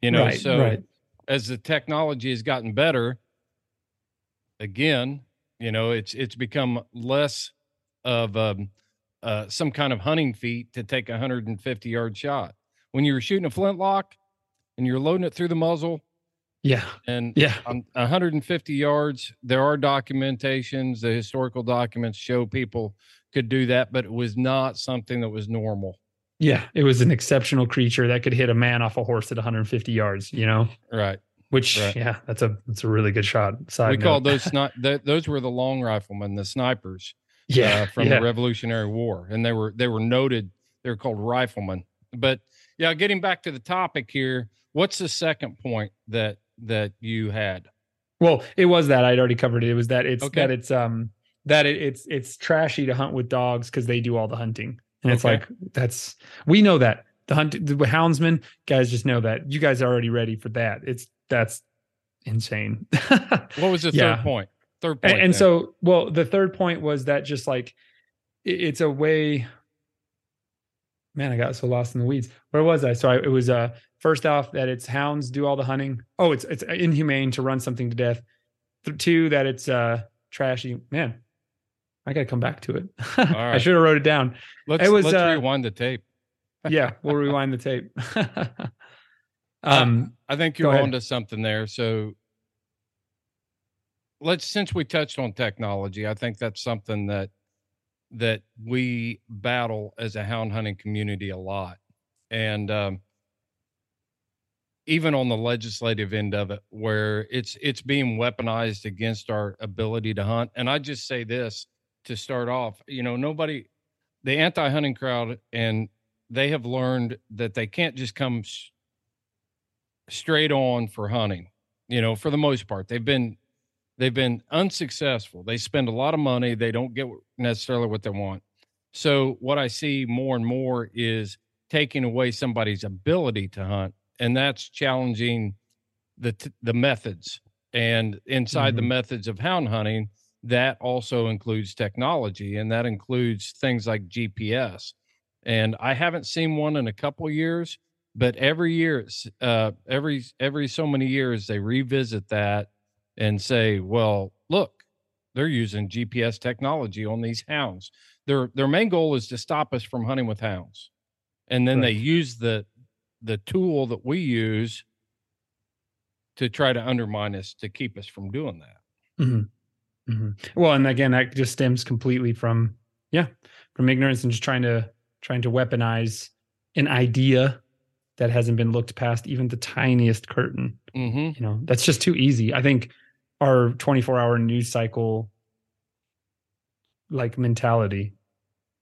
You know, Right, so right. as the technology has gotten better, again, you know, it's it's become less of um, uh, some kind of hunting feat to take a 150 yard shot. When you were shooting a flintlock and you're loading it through the muzzle, yeah and Yeah. on 150 yards, there are documentations. The historical documents show people could do that, but it was not something that was normal. Yeah, it was an exceptional creature that could hit a man off a horse at 150 yards. You know, Right. Which Right. yeah, that's a that's a really good shot. Side we note. called those sni- th- those were the long riflemen, the snipers. yeah uh, from yeah. the Revolutionary War, and they were they were noted. They were called riflemen. But yeah, getting back to the topic here, what's the second point that that you had? Well, it was that I'd already covered it. It was that it's Okay. that it's um that it, it's it's trashy to hunt with dogs because they do all the hunting, and it's like that's we know that the hunt the houndsmen guys just know that you guys are already ready for that. It's that's insane. What was the Yeah. third point? Third point. and, and so well the third point was that just like it- it's a way man i got so lost in the weeds where was i so I, it was uh first off that it's hounds do all the hunting oh it's it's inhumane to run something to death Th- two that it's uh trashy man i gotta come back to it i should have wrote it down let's it was, let's uh, rewind the tape. yeah we'll rewind the tape um I think you're onto something there. So let's since we touched on technology, I think that's something that that we battle as a hound hunting community a lot. And um even on the legislative end of it where it's it's being weaponized against our ability to hunt. And I just say this to start off, you know, nobody the anti-hunting crowd and they have learned that they can't just come s- straight on for hunting you know for the most part. They've been they've been unsuccessful. They spend a lot of money. They don't get necessarily what they want. So what i see more and more is taking away somebody's ability to hunt and that's challenging the t- the methods. And inside the Mhm. methods of hound hunting that also includes technology and that includes things like gps and i haven't seen one in a couple years but every year uh every every so many years they revisit that and say well look they're using gps technology on these hounds their their main goal is to stop us from hunting with hounds and then they use the the tool that we use to try to undermine us to keep us from doing that Mhm. Mhm. Well, and again, that just stems completely from yeah, from ignorance and just trying to trying to weaponize an idea that hasn't been looked past even the tiniest curtain. mm-hmm. You know, that's just too easy. I think our 24 hour news cycle like mentality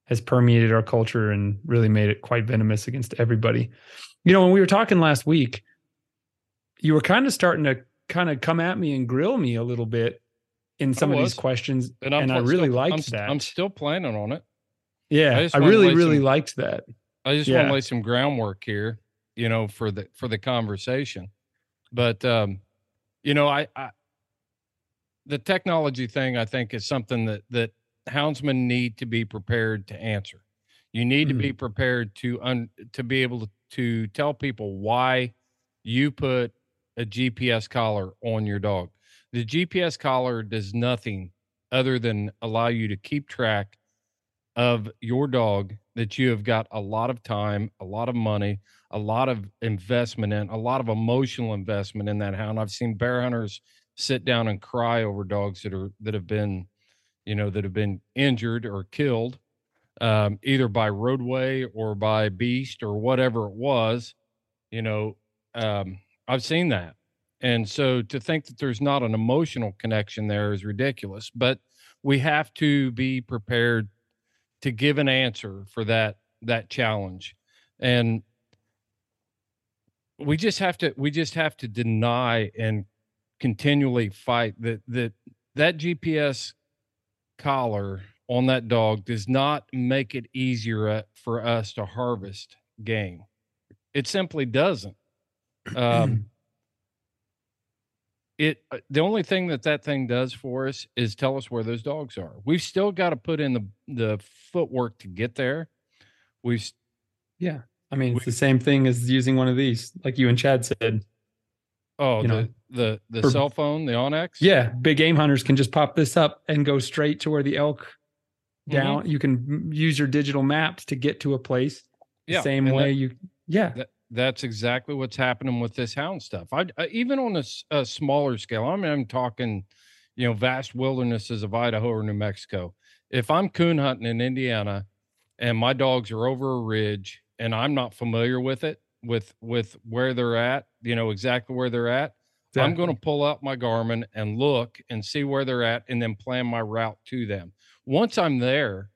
has permeated our culture and really made it quite venomous against everybody. You know, when we were talking last week, you were kind of starting to kind of come at me and grill me a little bit in some of these questions, and, and, I really still, liked I'm, that. I'm still planning on it yeah, I I, just wanted to really, really liked that. I just want to lay some groundwork here, you know, for the for the conversation. But um, you know, I, I the technology thing I think is something that that houndsmen need to be prepared to answer. You need to be prepared to un, to be able to, to tell people why you put a GPS collar on your dog. The GPS collar does nothing other than allow you to keep track of your dog that you have got a lot of time, a lot of money, a lot of investment in, a lot of emotional investment in that hound. I've seen bear hunters sit down and cry over dogs that are that have been, you know, that have been injured or killed, um, either by roadway or by beast or whatever it was. You know, um, I've seen that. And so to think that there's not an emotional connection there is ridiculous. But we have to be prepared to give an answer for that that challenge. And we just have to we just have to deny and continually fight that that that GPS collar on that dog does not make it easier uh, for us to harvest game. It simply doesn't. Um, it uh, the only thing that that thing does for us is tell us where those dogs are. We've still got to put in the the footwork to get there. We've Yeah. I mean, it's the same thing as using one of these, like you and Chad said. oh You the know, the the for- cell phone the onX. Yeah, big game hunters can just pop this up and go straight to where the elk Mm-hmm. down. You can use your digital maps to get to a place. The Yeah, same way that- you. Yeah. That, that's exactly what's happening with this hound stuff. I, I even on a smaller scale. I mean, I'm talking, you know, vast wildernesses of Idaho or New Mexico. If I'm coon hunting in Indiana, and my dogs are over a ridge, and I'm not familiar with it, with with where they're at, you know exactly where they're at. I'm going to pull out my Garmin and look and see where they're at, and then plan my route to them. Once I'm there,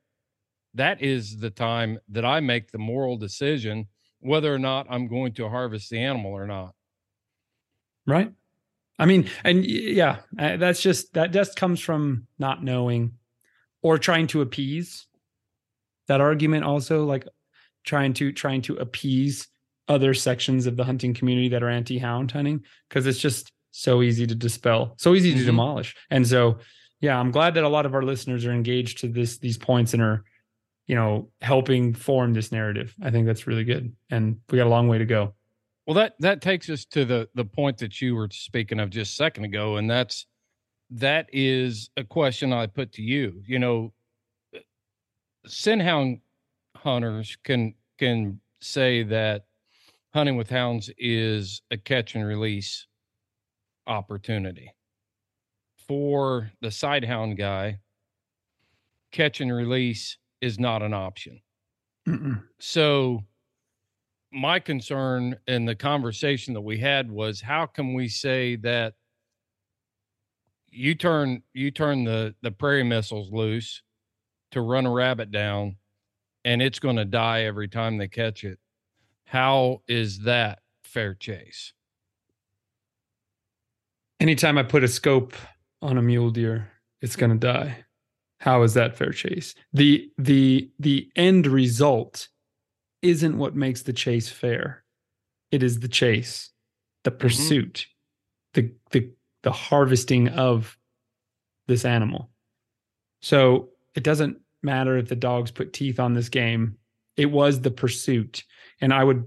that is the time that I make the moral decision whether or not I'm going to harvest the animal or not. right i mean and yeah uh, that's just that just comes from not knowing or trying to appease that argument also like trying to trying to appease other sections of the hunting community that are anti-hound hunting because it's just so easy to dispel so easy to Mhm. demolish and so yeah i'm glad that a lot of our listeners are engaged to this these points and are you know helping form this narrative i think that's really good and we got a long way to go Well, that that takes us to the the point that you were speaking of just a second ago, and that's that is a question I put to you. You know, scenthound hunters can can say that hunting with hounds is a catch and release opportunity. For the sighthound guy, catch and release is not an option. Mm-mm. So my concern in the conversation that we had was how can we say that you turn you turn the the prairie missiles loose to run a rabbit down and it's going to die every time they catch it how is that fair chase anytime I put a scope on a mule deer, it's going to die. How is that fair chase? The the the end result isn't what makes the chase fair. It is the chase, the mm-hmm. pursuit, the the the harvesting of this animal. So it doesn't matter if the dogs put teeth on this game. It was the pursuit. And I would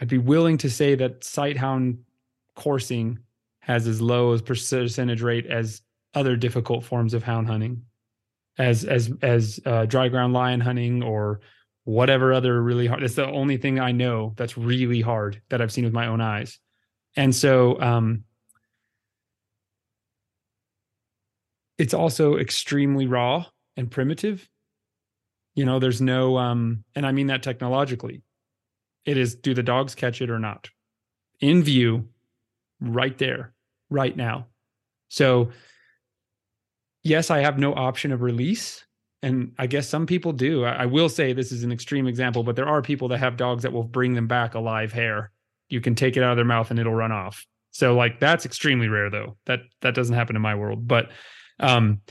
I'd be willing to say that sighthound coursing has as low as percentage rate as other difficult forms of hound hunting, as as as uh, dry ground lion hunting or whatever other really hard. That's the only thing I know that's really hard that I've seen with my own eyes, and so um, it's also extremely raw and primitive. You know, there's no um, and I mean that technologically. It is do the dogs catch it or not? In view, right there, right now. So, yes, I have no option of release. And I guess some people do. I, I will say this is an extreme example, but there are people that have dogs that will bring them back a live hare. You can take it out of their mouth and it'll run off. So like that's extremely rare though. That that doesn't happen in my world. But um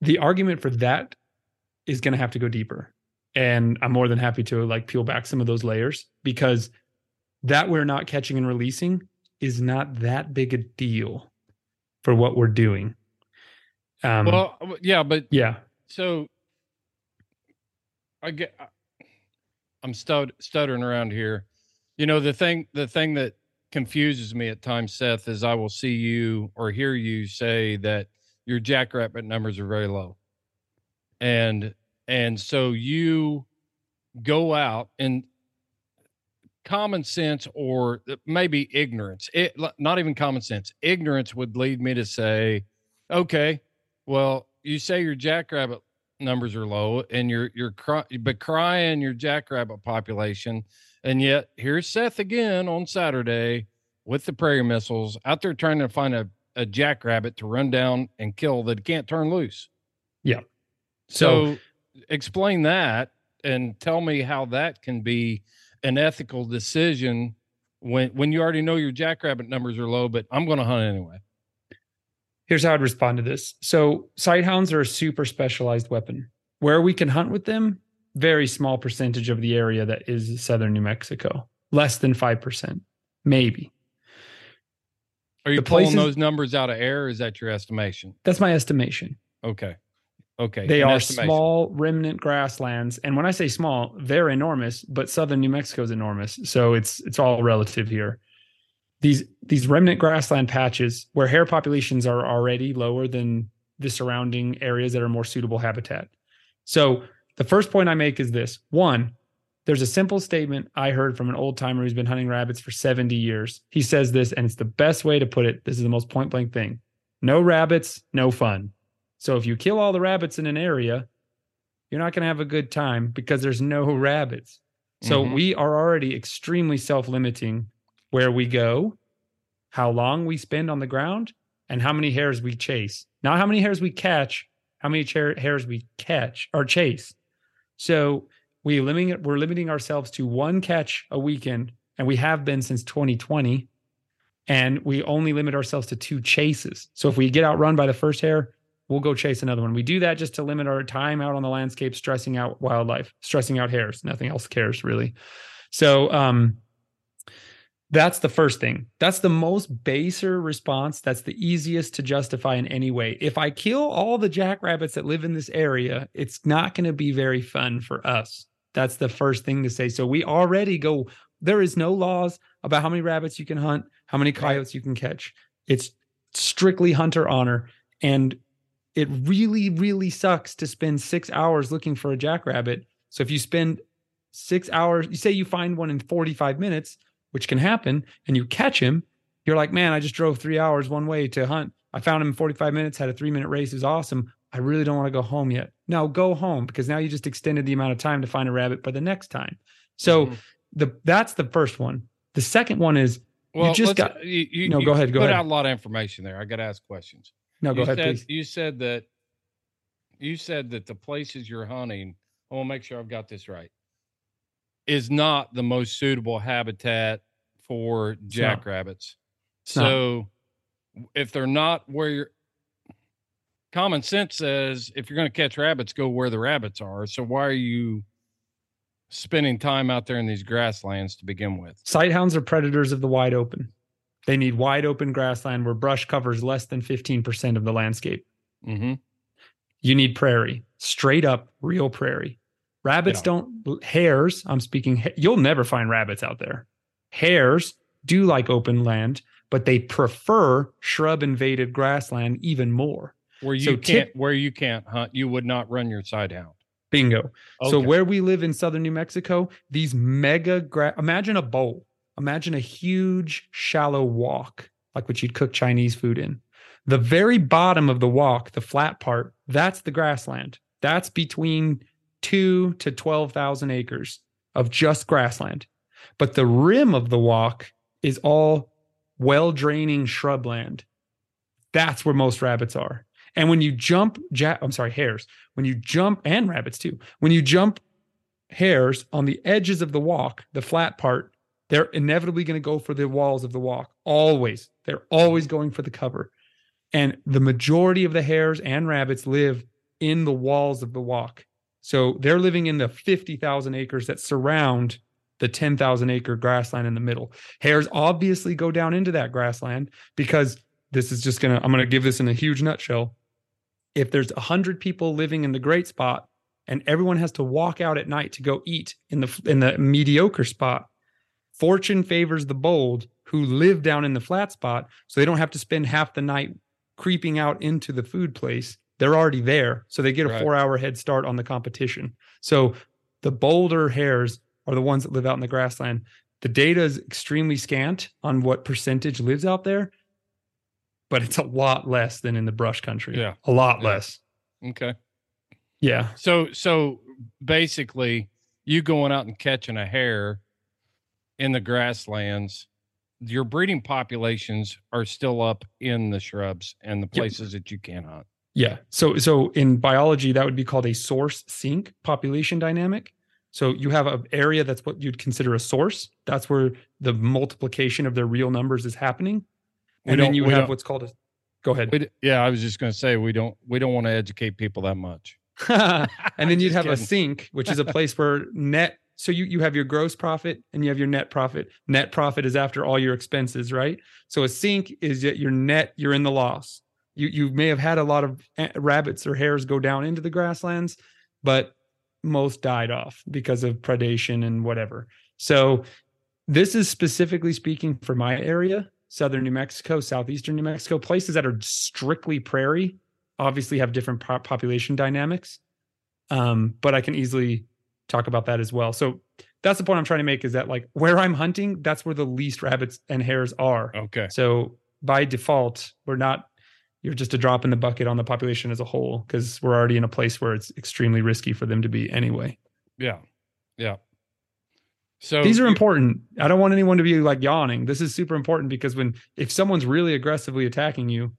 the argument for that is going to have to go deeper. And I'm more than happy to like peel back some of those layers because that we're not catching and releasing is not that big a deal for what we're doing. Um, well, yeah, but yeah. So I get I'm stud, stuttering around here. You know, the thing the thing that confuses me at times, Seth, is I will see you or hear you say that your jackrabbit numbers are very low. And and so you go out and common sense or maybe ignorance it not even common sense ignorance would lead me to say okay well you say your jackrabbit numbers are low and you're you're cry, but crying your jackrabbit population and yet here's seth again on saturday with the prairie missiles out there trying to find a, a jackrabbit to run down and kill that can't turn loose yeah so, so explain that and tell me how that can be an ethical decision when when you already know your jackrabbit numbers are low, but I'm going to hunt anyway. Here's how I'd respond to this. So sighthounds are a super specialized weapon. Where we can hunt with them, very small percentage of the area that is southern New Mexico, less than five percent, maybe. Are you the pulling places, those numbers out of air? is that your estimation? That's my estimation. Okay. Okay. They are estimation. small remnant grasslands. And when I say small, they're enormous, but southern New Mexico is enormous. So it's it's all relative here. These these remnant grassland patches where hare populations are already lower than the surrounding areas that are more suitable habitat. So the first point I make is this. One, there's a simple statement I heard from an old timer who's been hunting rabbits for 70 years. He says this, and it's the best way to put it. This is the most point blank thing. No rabbits, no fun. So if you kill all the rabbits in an area, you're not going to have a good time because there's no rabbits. So mm-hmm. we are already extremely self limiting where we go, how long we spend on the ground, and how many hares we chase. Not how many hares we catch, how many hares we catch or chase. So we limiting we're limiting ourselves to one catch a weekend, and we have been since 2020. And we only limit ourselves to two chases. So if we get outrun by the first hare, we'll go chase another one. We do that just to limit our time out on the landscape, stressing out wildlife, stressing out hares. Nothing else cares really. So um, that's the first thing. That's the most baser response. That's the easiest to justify in any way. If I kill all the jackrabbits that live in this area, it's not going to be very fun for us. That's the first thing to say. So we already go, there is no laws about how many rabbits you can hunt, how many coyotes you can catch. It's strictly hunter honor. And it really, really sucks to spend six hours looking for a jackrabbit. So if you spend six hours, you say you find one in 45 minutes, which can happen, and you catch him, you're like, man, I just drove three hours one way to hunt. I found him in 45 minutes, had a three minute race. It was awesome. I really don't want to go home yet. No, go home because now you just extended the amount of time to find a rabbit for the next time. So mm-hmm. the that's the first one. The second one is well, you just got you, you, no. You go ahead. Go put ahead. out a lot of information there. I got to ask questions. No, go you ahead, said, please. You said that you said that the places you're hunting, I want to make sure I've got this right, is not the most suitable habitat for jackrabbits. So if they're not where you're common sense says if you're going to catch rabbits, go where the rabbits are. So why are you spending time out there in these grasslands to begin with? Sighthounds are predators of the wide open. They need wide open grassland where brush covers less than 15% of the landscape. Mm-hmm. You need prairie, straight up real prairie. Rabbits yeah. don't, hares, I'm speaking, you'll never find rabbits out there. Hares do like open land, but they prefer shrub invaded grassland even more. Where you so can't, where you can't hunt, you would not run your sighthound. Bingo. Okay. So where we live in southern New Mexico, these mega gra- imagine a bowl imagine a huge shallow wok like what you'd cook Chinese food in. The very bottom of the wok, the flat part, that's the grassland. That's between two to 12,000 acres of just grassland. But the rim of the wok is all well draining shrubland. That's where most rabbits are. And when you jump, ja- I'm sorry, hares, when you jump, and rabbits too, when you jump hares on the edges of the wok, the flat part, they're inevitably going to go for the walls of the wok. Always. They're always going for the cover. And the majority of the hares and rabbits live in the walls of the wok. So they're living in the 50,000 acres that surround the 10,000 acre grassland in the middle. Hares obviously go down into that grassland because this is just going to, I'm going to give this in a huge nutshell. If there's 100 people living in the great spot and everyone has to walk out at night to go eat in the in the mediocre spot, fortune favors the bold who live down in the flat spot so they don't have to spend half the night creeping out into the food place. They're already there. So they get a Right. 4-hour head start on the competition. So the bolder hares are the ones that live out in the grassland. The data is extremely scant on what percentage lives out there, but it's a lot less than in the brush country. Yeah. A lot Yeah. less. Okay. Yeah. So so basically, you going out and catching a hare in the grasslands, your breeding populations are still up in the shrubs and the places that you can hunt. Yeah. So so in biology, that would be called a source sink population dynamic. So you have an area that's what you'd consider a source. That's where the multiplication of their real numbers is happening. And then you have what's called a go ahead. Yeah, I was just going to say we don't we don't want to educate people that much. and then you'd have a sink, which is a place where net. So you you have your gross profit and you have your net profit. Net profit is after all your expenses, right? So a sink is that your net. You're in the loss. You you may have had a lot of eh, rabbits or hares go down into the grasslands, but most died off because of predation and whatever. So this is specifically speaking for my area, southern New Mexico, southeastern New Mexico, places that are strictly prairie obviously have different po- population dynamics. Um, but I can easily talk about that as well. So that's the point I'm trying to make is that like where I'm hunting, that's where the least rabbits and hares are. Okay. So by default, we're not you're just a drop in the bucket on the population as a whole because we're already in a place where it's extremely risky for them to be anyway. Yeah. Yeah. So These are important. I don't want anyone to be like yawning. This is super important because when if someone's really aggressively attacking you,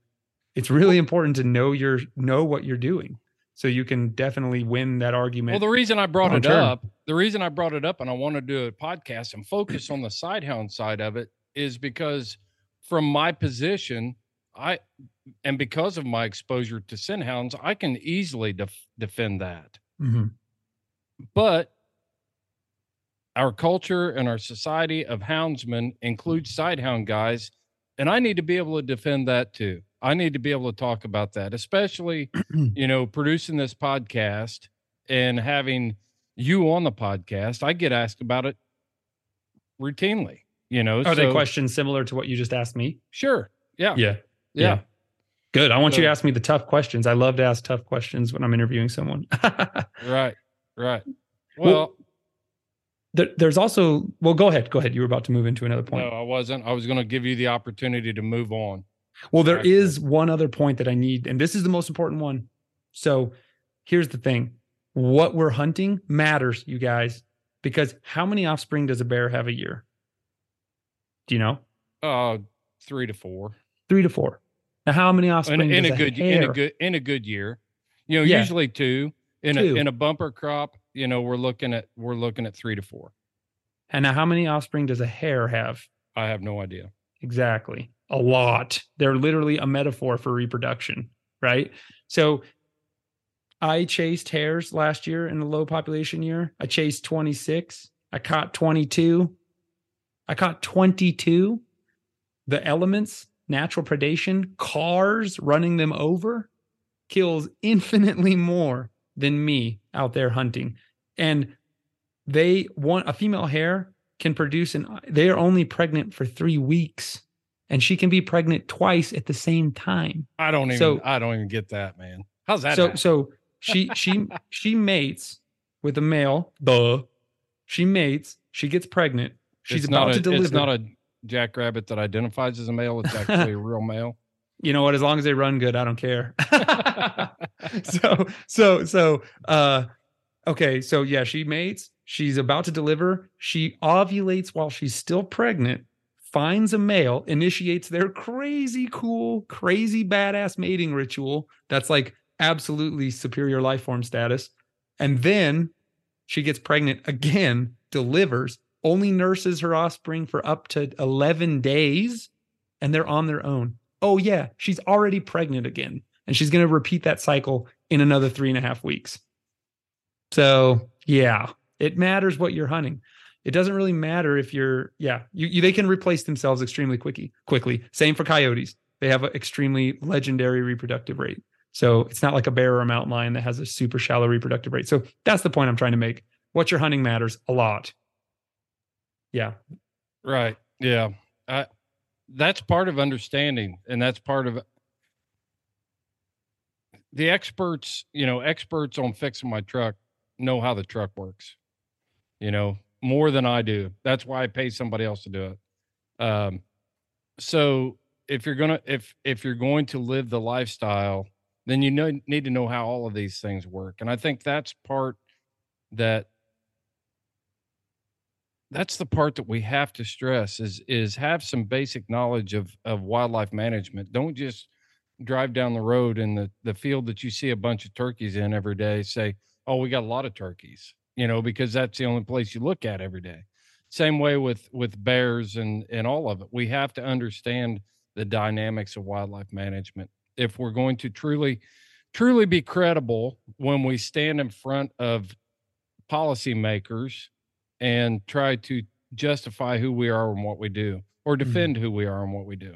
it's really important to know your know what you're doing. So you can definitely win that argument. Well, the reason I brought it term. up, the reason I brought it up and I want to do a podcast and focus on the sighthound side of it is because from my position, I and because of my exposure to scent hounds, I can easily def- defend that. Mhm. But our culture and our society of houndsmen includes sighthound guys, and I need to be able to defend that too. I need to be able to talk about that, especially, you know, producing this podcast and having you on the podcast. I get asked about it routinely, you know. Are they questions similar to what you just asked me? Sure. Yeah. Yeah. Yeah. Good. I want you to ask me the tough questions. I love to ask tough questions when I'm interviewing someone. Right. Right. Well, Well, there, there's also, well, go ahead. Go ahead. You were about to move into another point. no, I wasn't. I was going to give you the opportunity to move on. Well, there is one other point that I need, and this is the most important one. So here's the thing what we're hunting matters, you guys, because how many offspring does a bear have a year? Do you know? Uh, three to four. Three to four. Now, how many in, offspring in does a good in a good in a good year you know Yeah. usually two in Two. a in a bumper crop you know we're looking at we're looking at three to four And now, how many offspring does a hare have? i have no idea Exactly. A lot. They're literally a metaphor for reproduction, right? So I chased hares last year in the low population year. I chased 26. I caught 22. I caught 22. The elements, natural predation, cars running them over kills infinitely more than me out there hunting. And they want a female hare can produce an they are only pregnant for three weeks and she can be pregnant twice at the same time. I don't even So- i don't even get that man. How's that so happen? so she she she mates with a male. Duh. She mates she gets pregnant she's it's about not to deliver. it's not a jackrabbit that identifies as a male it's actually a real male. You know what as long as they run good i don't care so so so uh okay so yeah she mates she's about to deliver she ovulates while she's still pregnant finds a male initiates their crazy cool crazy badass mating ritual that's like absolutely superior life form status and then she gets pregnant again delivers only nurses her offspring for up to 11 days and they're on their own. Oh yeah she's already pregnant again and she's going to repeat that cycle in another three and a half weeks So yeah, it matters what you're hunting. It doesn't really matter if you're yeah, you, you they can replace themselves extremely quickly. Quickly. Same for coyotes. They have an extremely legendary reproductive rate. So it's not like a bear or a mountain lion that has a super shallow reproductive rate. So that's the point I'm trying to make. What you're hunting matters a lot. Yeah. Right. Yeah. I, that's part of understanding, and that's part of the experts. You know, experts on fixing my truck know how the truck works. You know more than I do. That's why I pay somebody else to do it. Um, so if you're gonna if if you're going to live the lifestyle, then you know need to know how all of these things work, and I think that's part that that's the part that we have to stress is is have some basic knowledge of of wildlife management don't just drive down the road in the the field that you see a bunch of turkeys in every day say oh we got a lot of turkeys you know because that's the only place you look at every day same way with with bears and and all of it we have to understand the dynamics of wildlife management if we're going to truly truly be credible when we stand in front of policymakers and try to justify who we are and what we do or Mm-hmm. defend who we are and what we do.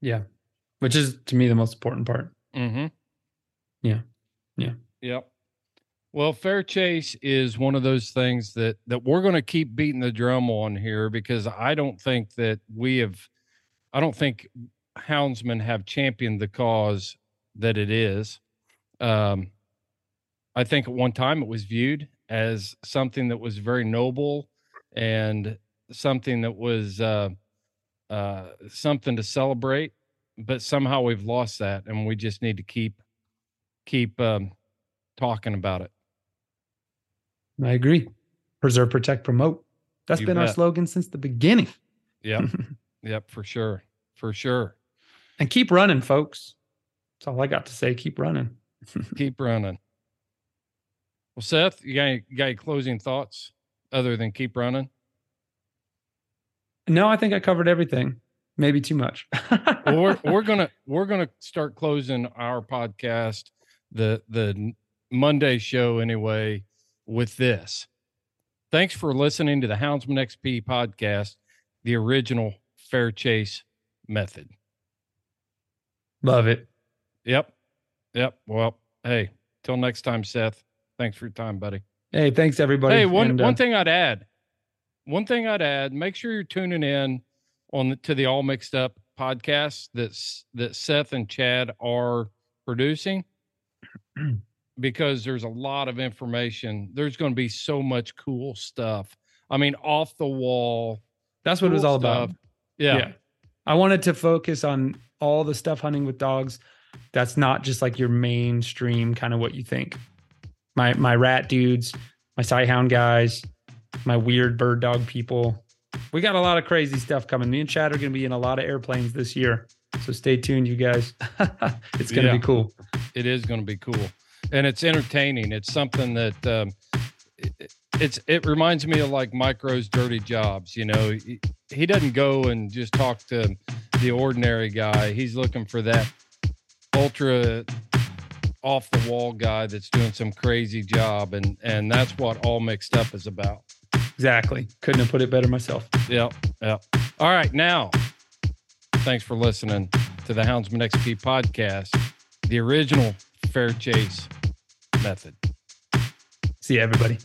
Yeah. Which is to me the most important part. Mm-hmm. Yeah. Yeah. Yep. Well, fair chase is one of those things that that we're going to keep beating the drum on here because I don't think that we have I don't think houndsmen have championed the cause that it is. Um I think at one time it was viewed as something that was very noble and something that was uh uh something to celebrate, but somehow we've lost that and we just need to keep keep um talking about it. I agree. Preserve, protect, promote. That's You been our slogan since the beginning. Yep. yep, for sure. For sure. And keep running, folks. That's all I got to say. Keep running. Keep running. Well, Seth, you got any, you got any closing thoughts other than keep running? No, I think I covered everything. Maybe too much. well, we're we're gonna we're gonna start closing our podcast, the the Monday show anyway, with this. Thanks for listening to the Houndsman XP podcast, the original fair chase method. Love it. Yep. Yep. Well, hey, till next time, Seth. Thanks for your time, buddy. Hey, thanks everybody. Hey, one And, uh, one thing I'd add. One thing I'd add. Make sure you're tuning in on the, to the All Mixed Up podcast that's that Seth and Chad are producing, because there's a lot of information. There's going to be so much cool stuff. I mean, off the wall. That's what it was cool all about. stuff. Yeah. I wanted to focus on all the stuff hunting with dogs. That's not just like your mainstream kind of what you think. My my rat dudes, my sighthound guys, my weird bird dog people. We got a lot of crazy stuff coming. Me and Chad are going to be in a lot of airplanes this year. So stay tuned, you guys. it's going to Yeah. be cool. it is going to be cool and it's entertaining it's something that um, it, it's it reminds me of like Mike Rowe's dirty jobs you know he, he doesn't go and just talk to the ordinary guy he's looking for that ultra off the wall guy that's doing some crazy job and and that's what all mixed up is about Exactly. Couldn't have put it better myself. Yep. Yep. All right. Now, thanks for listening to the Houndsman XP podcast, the original fair chase method. See you, everybody.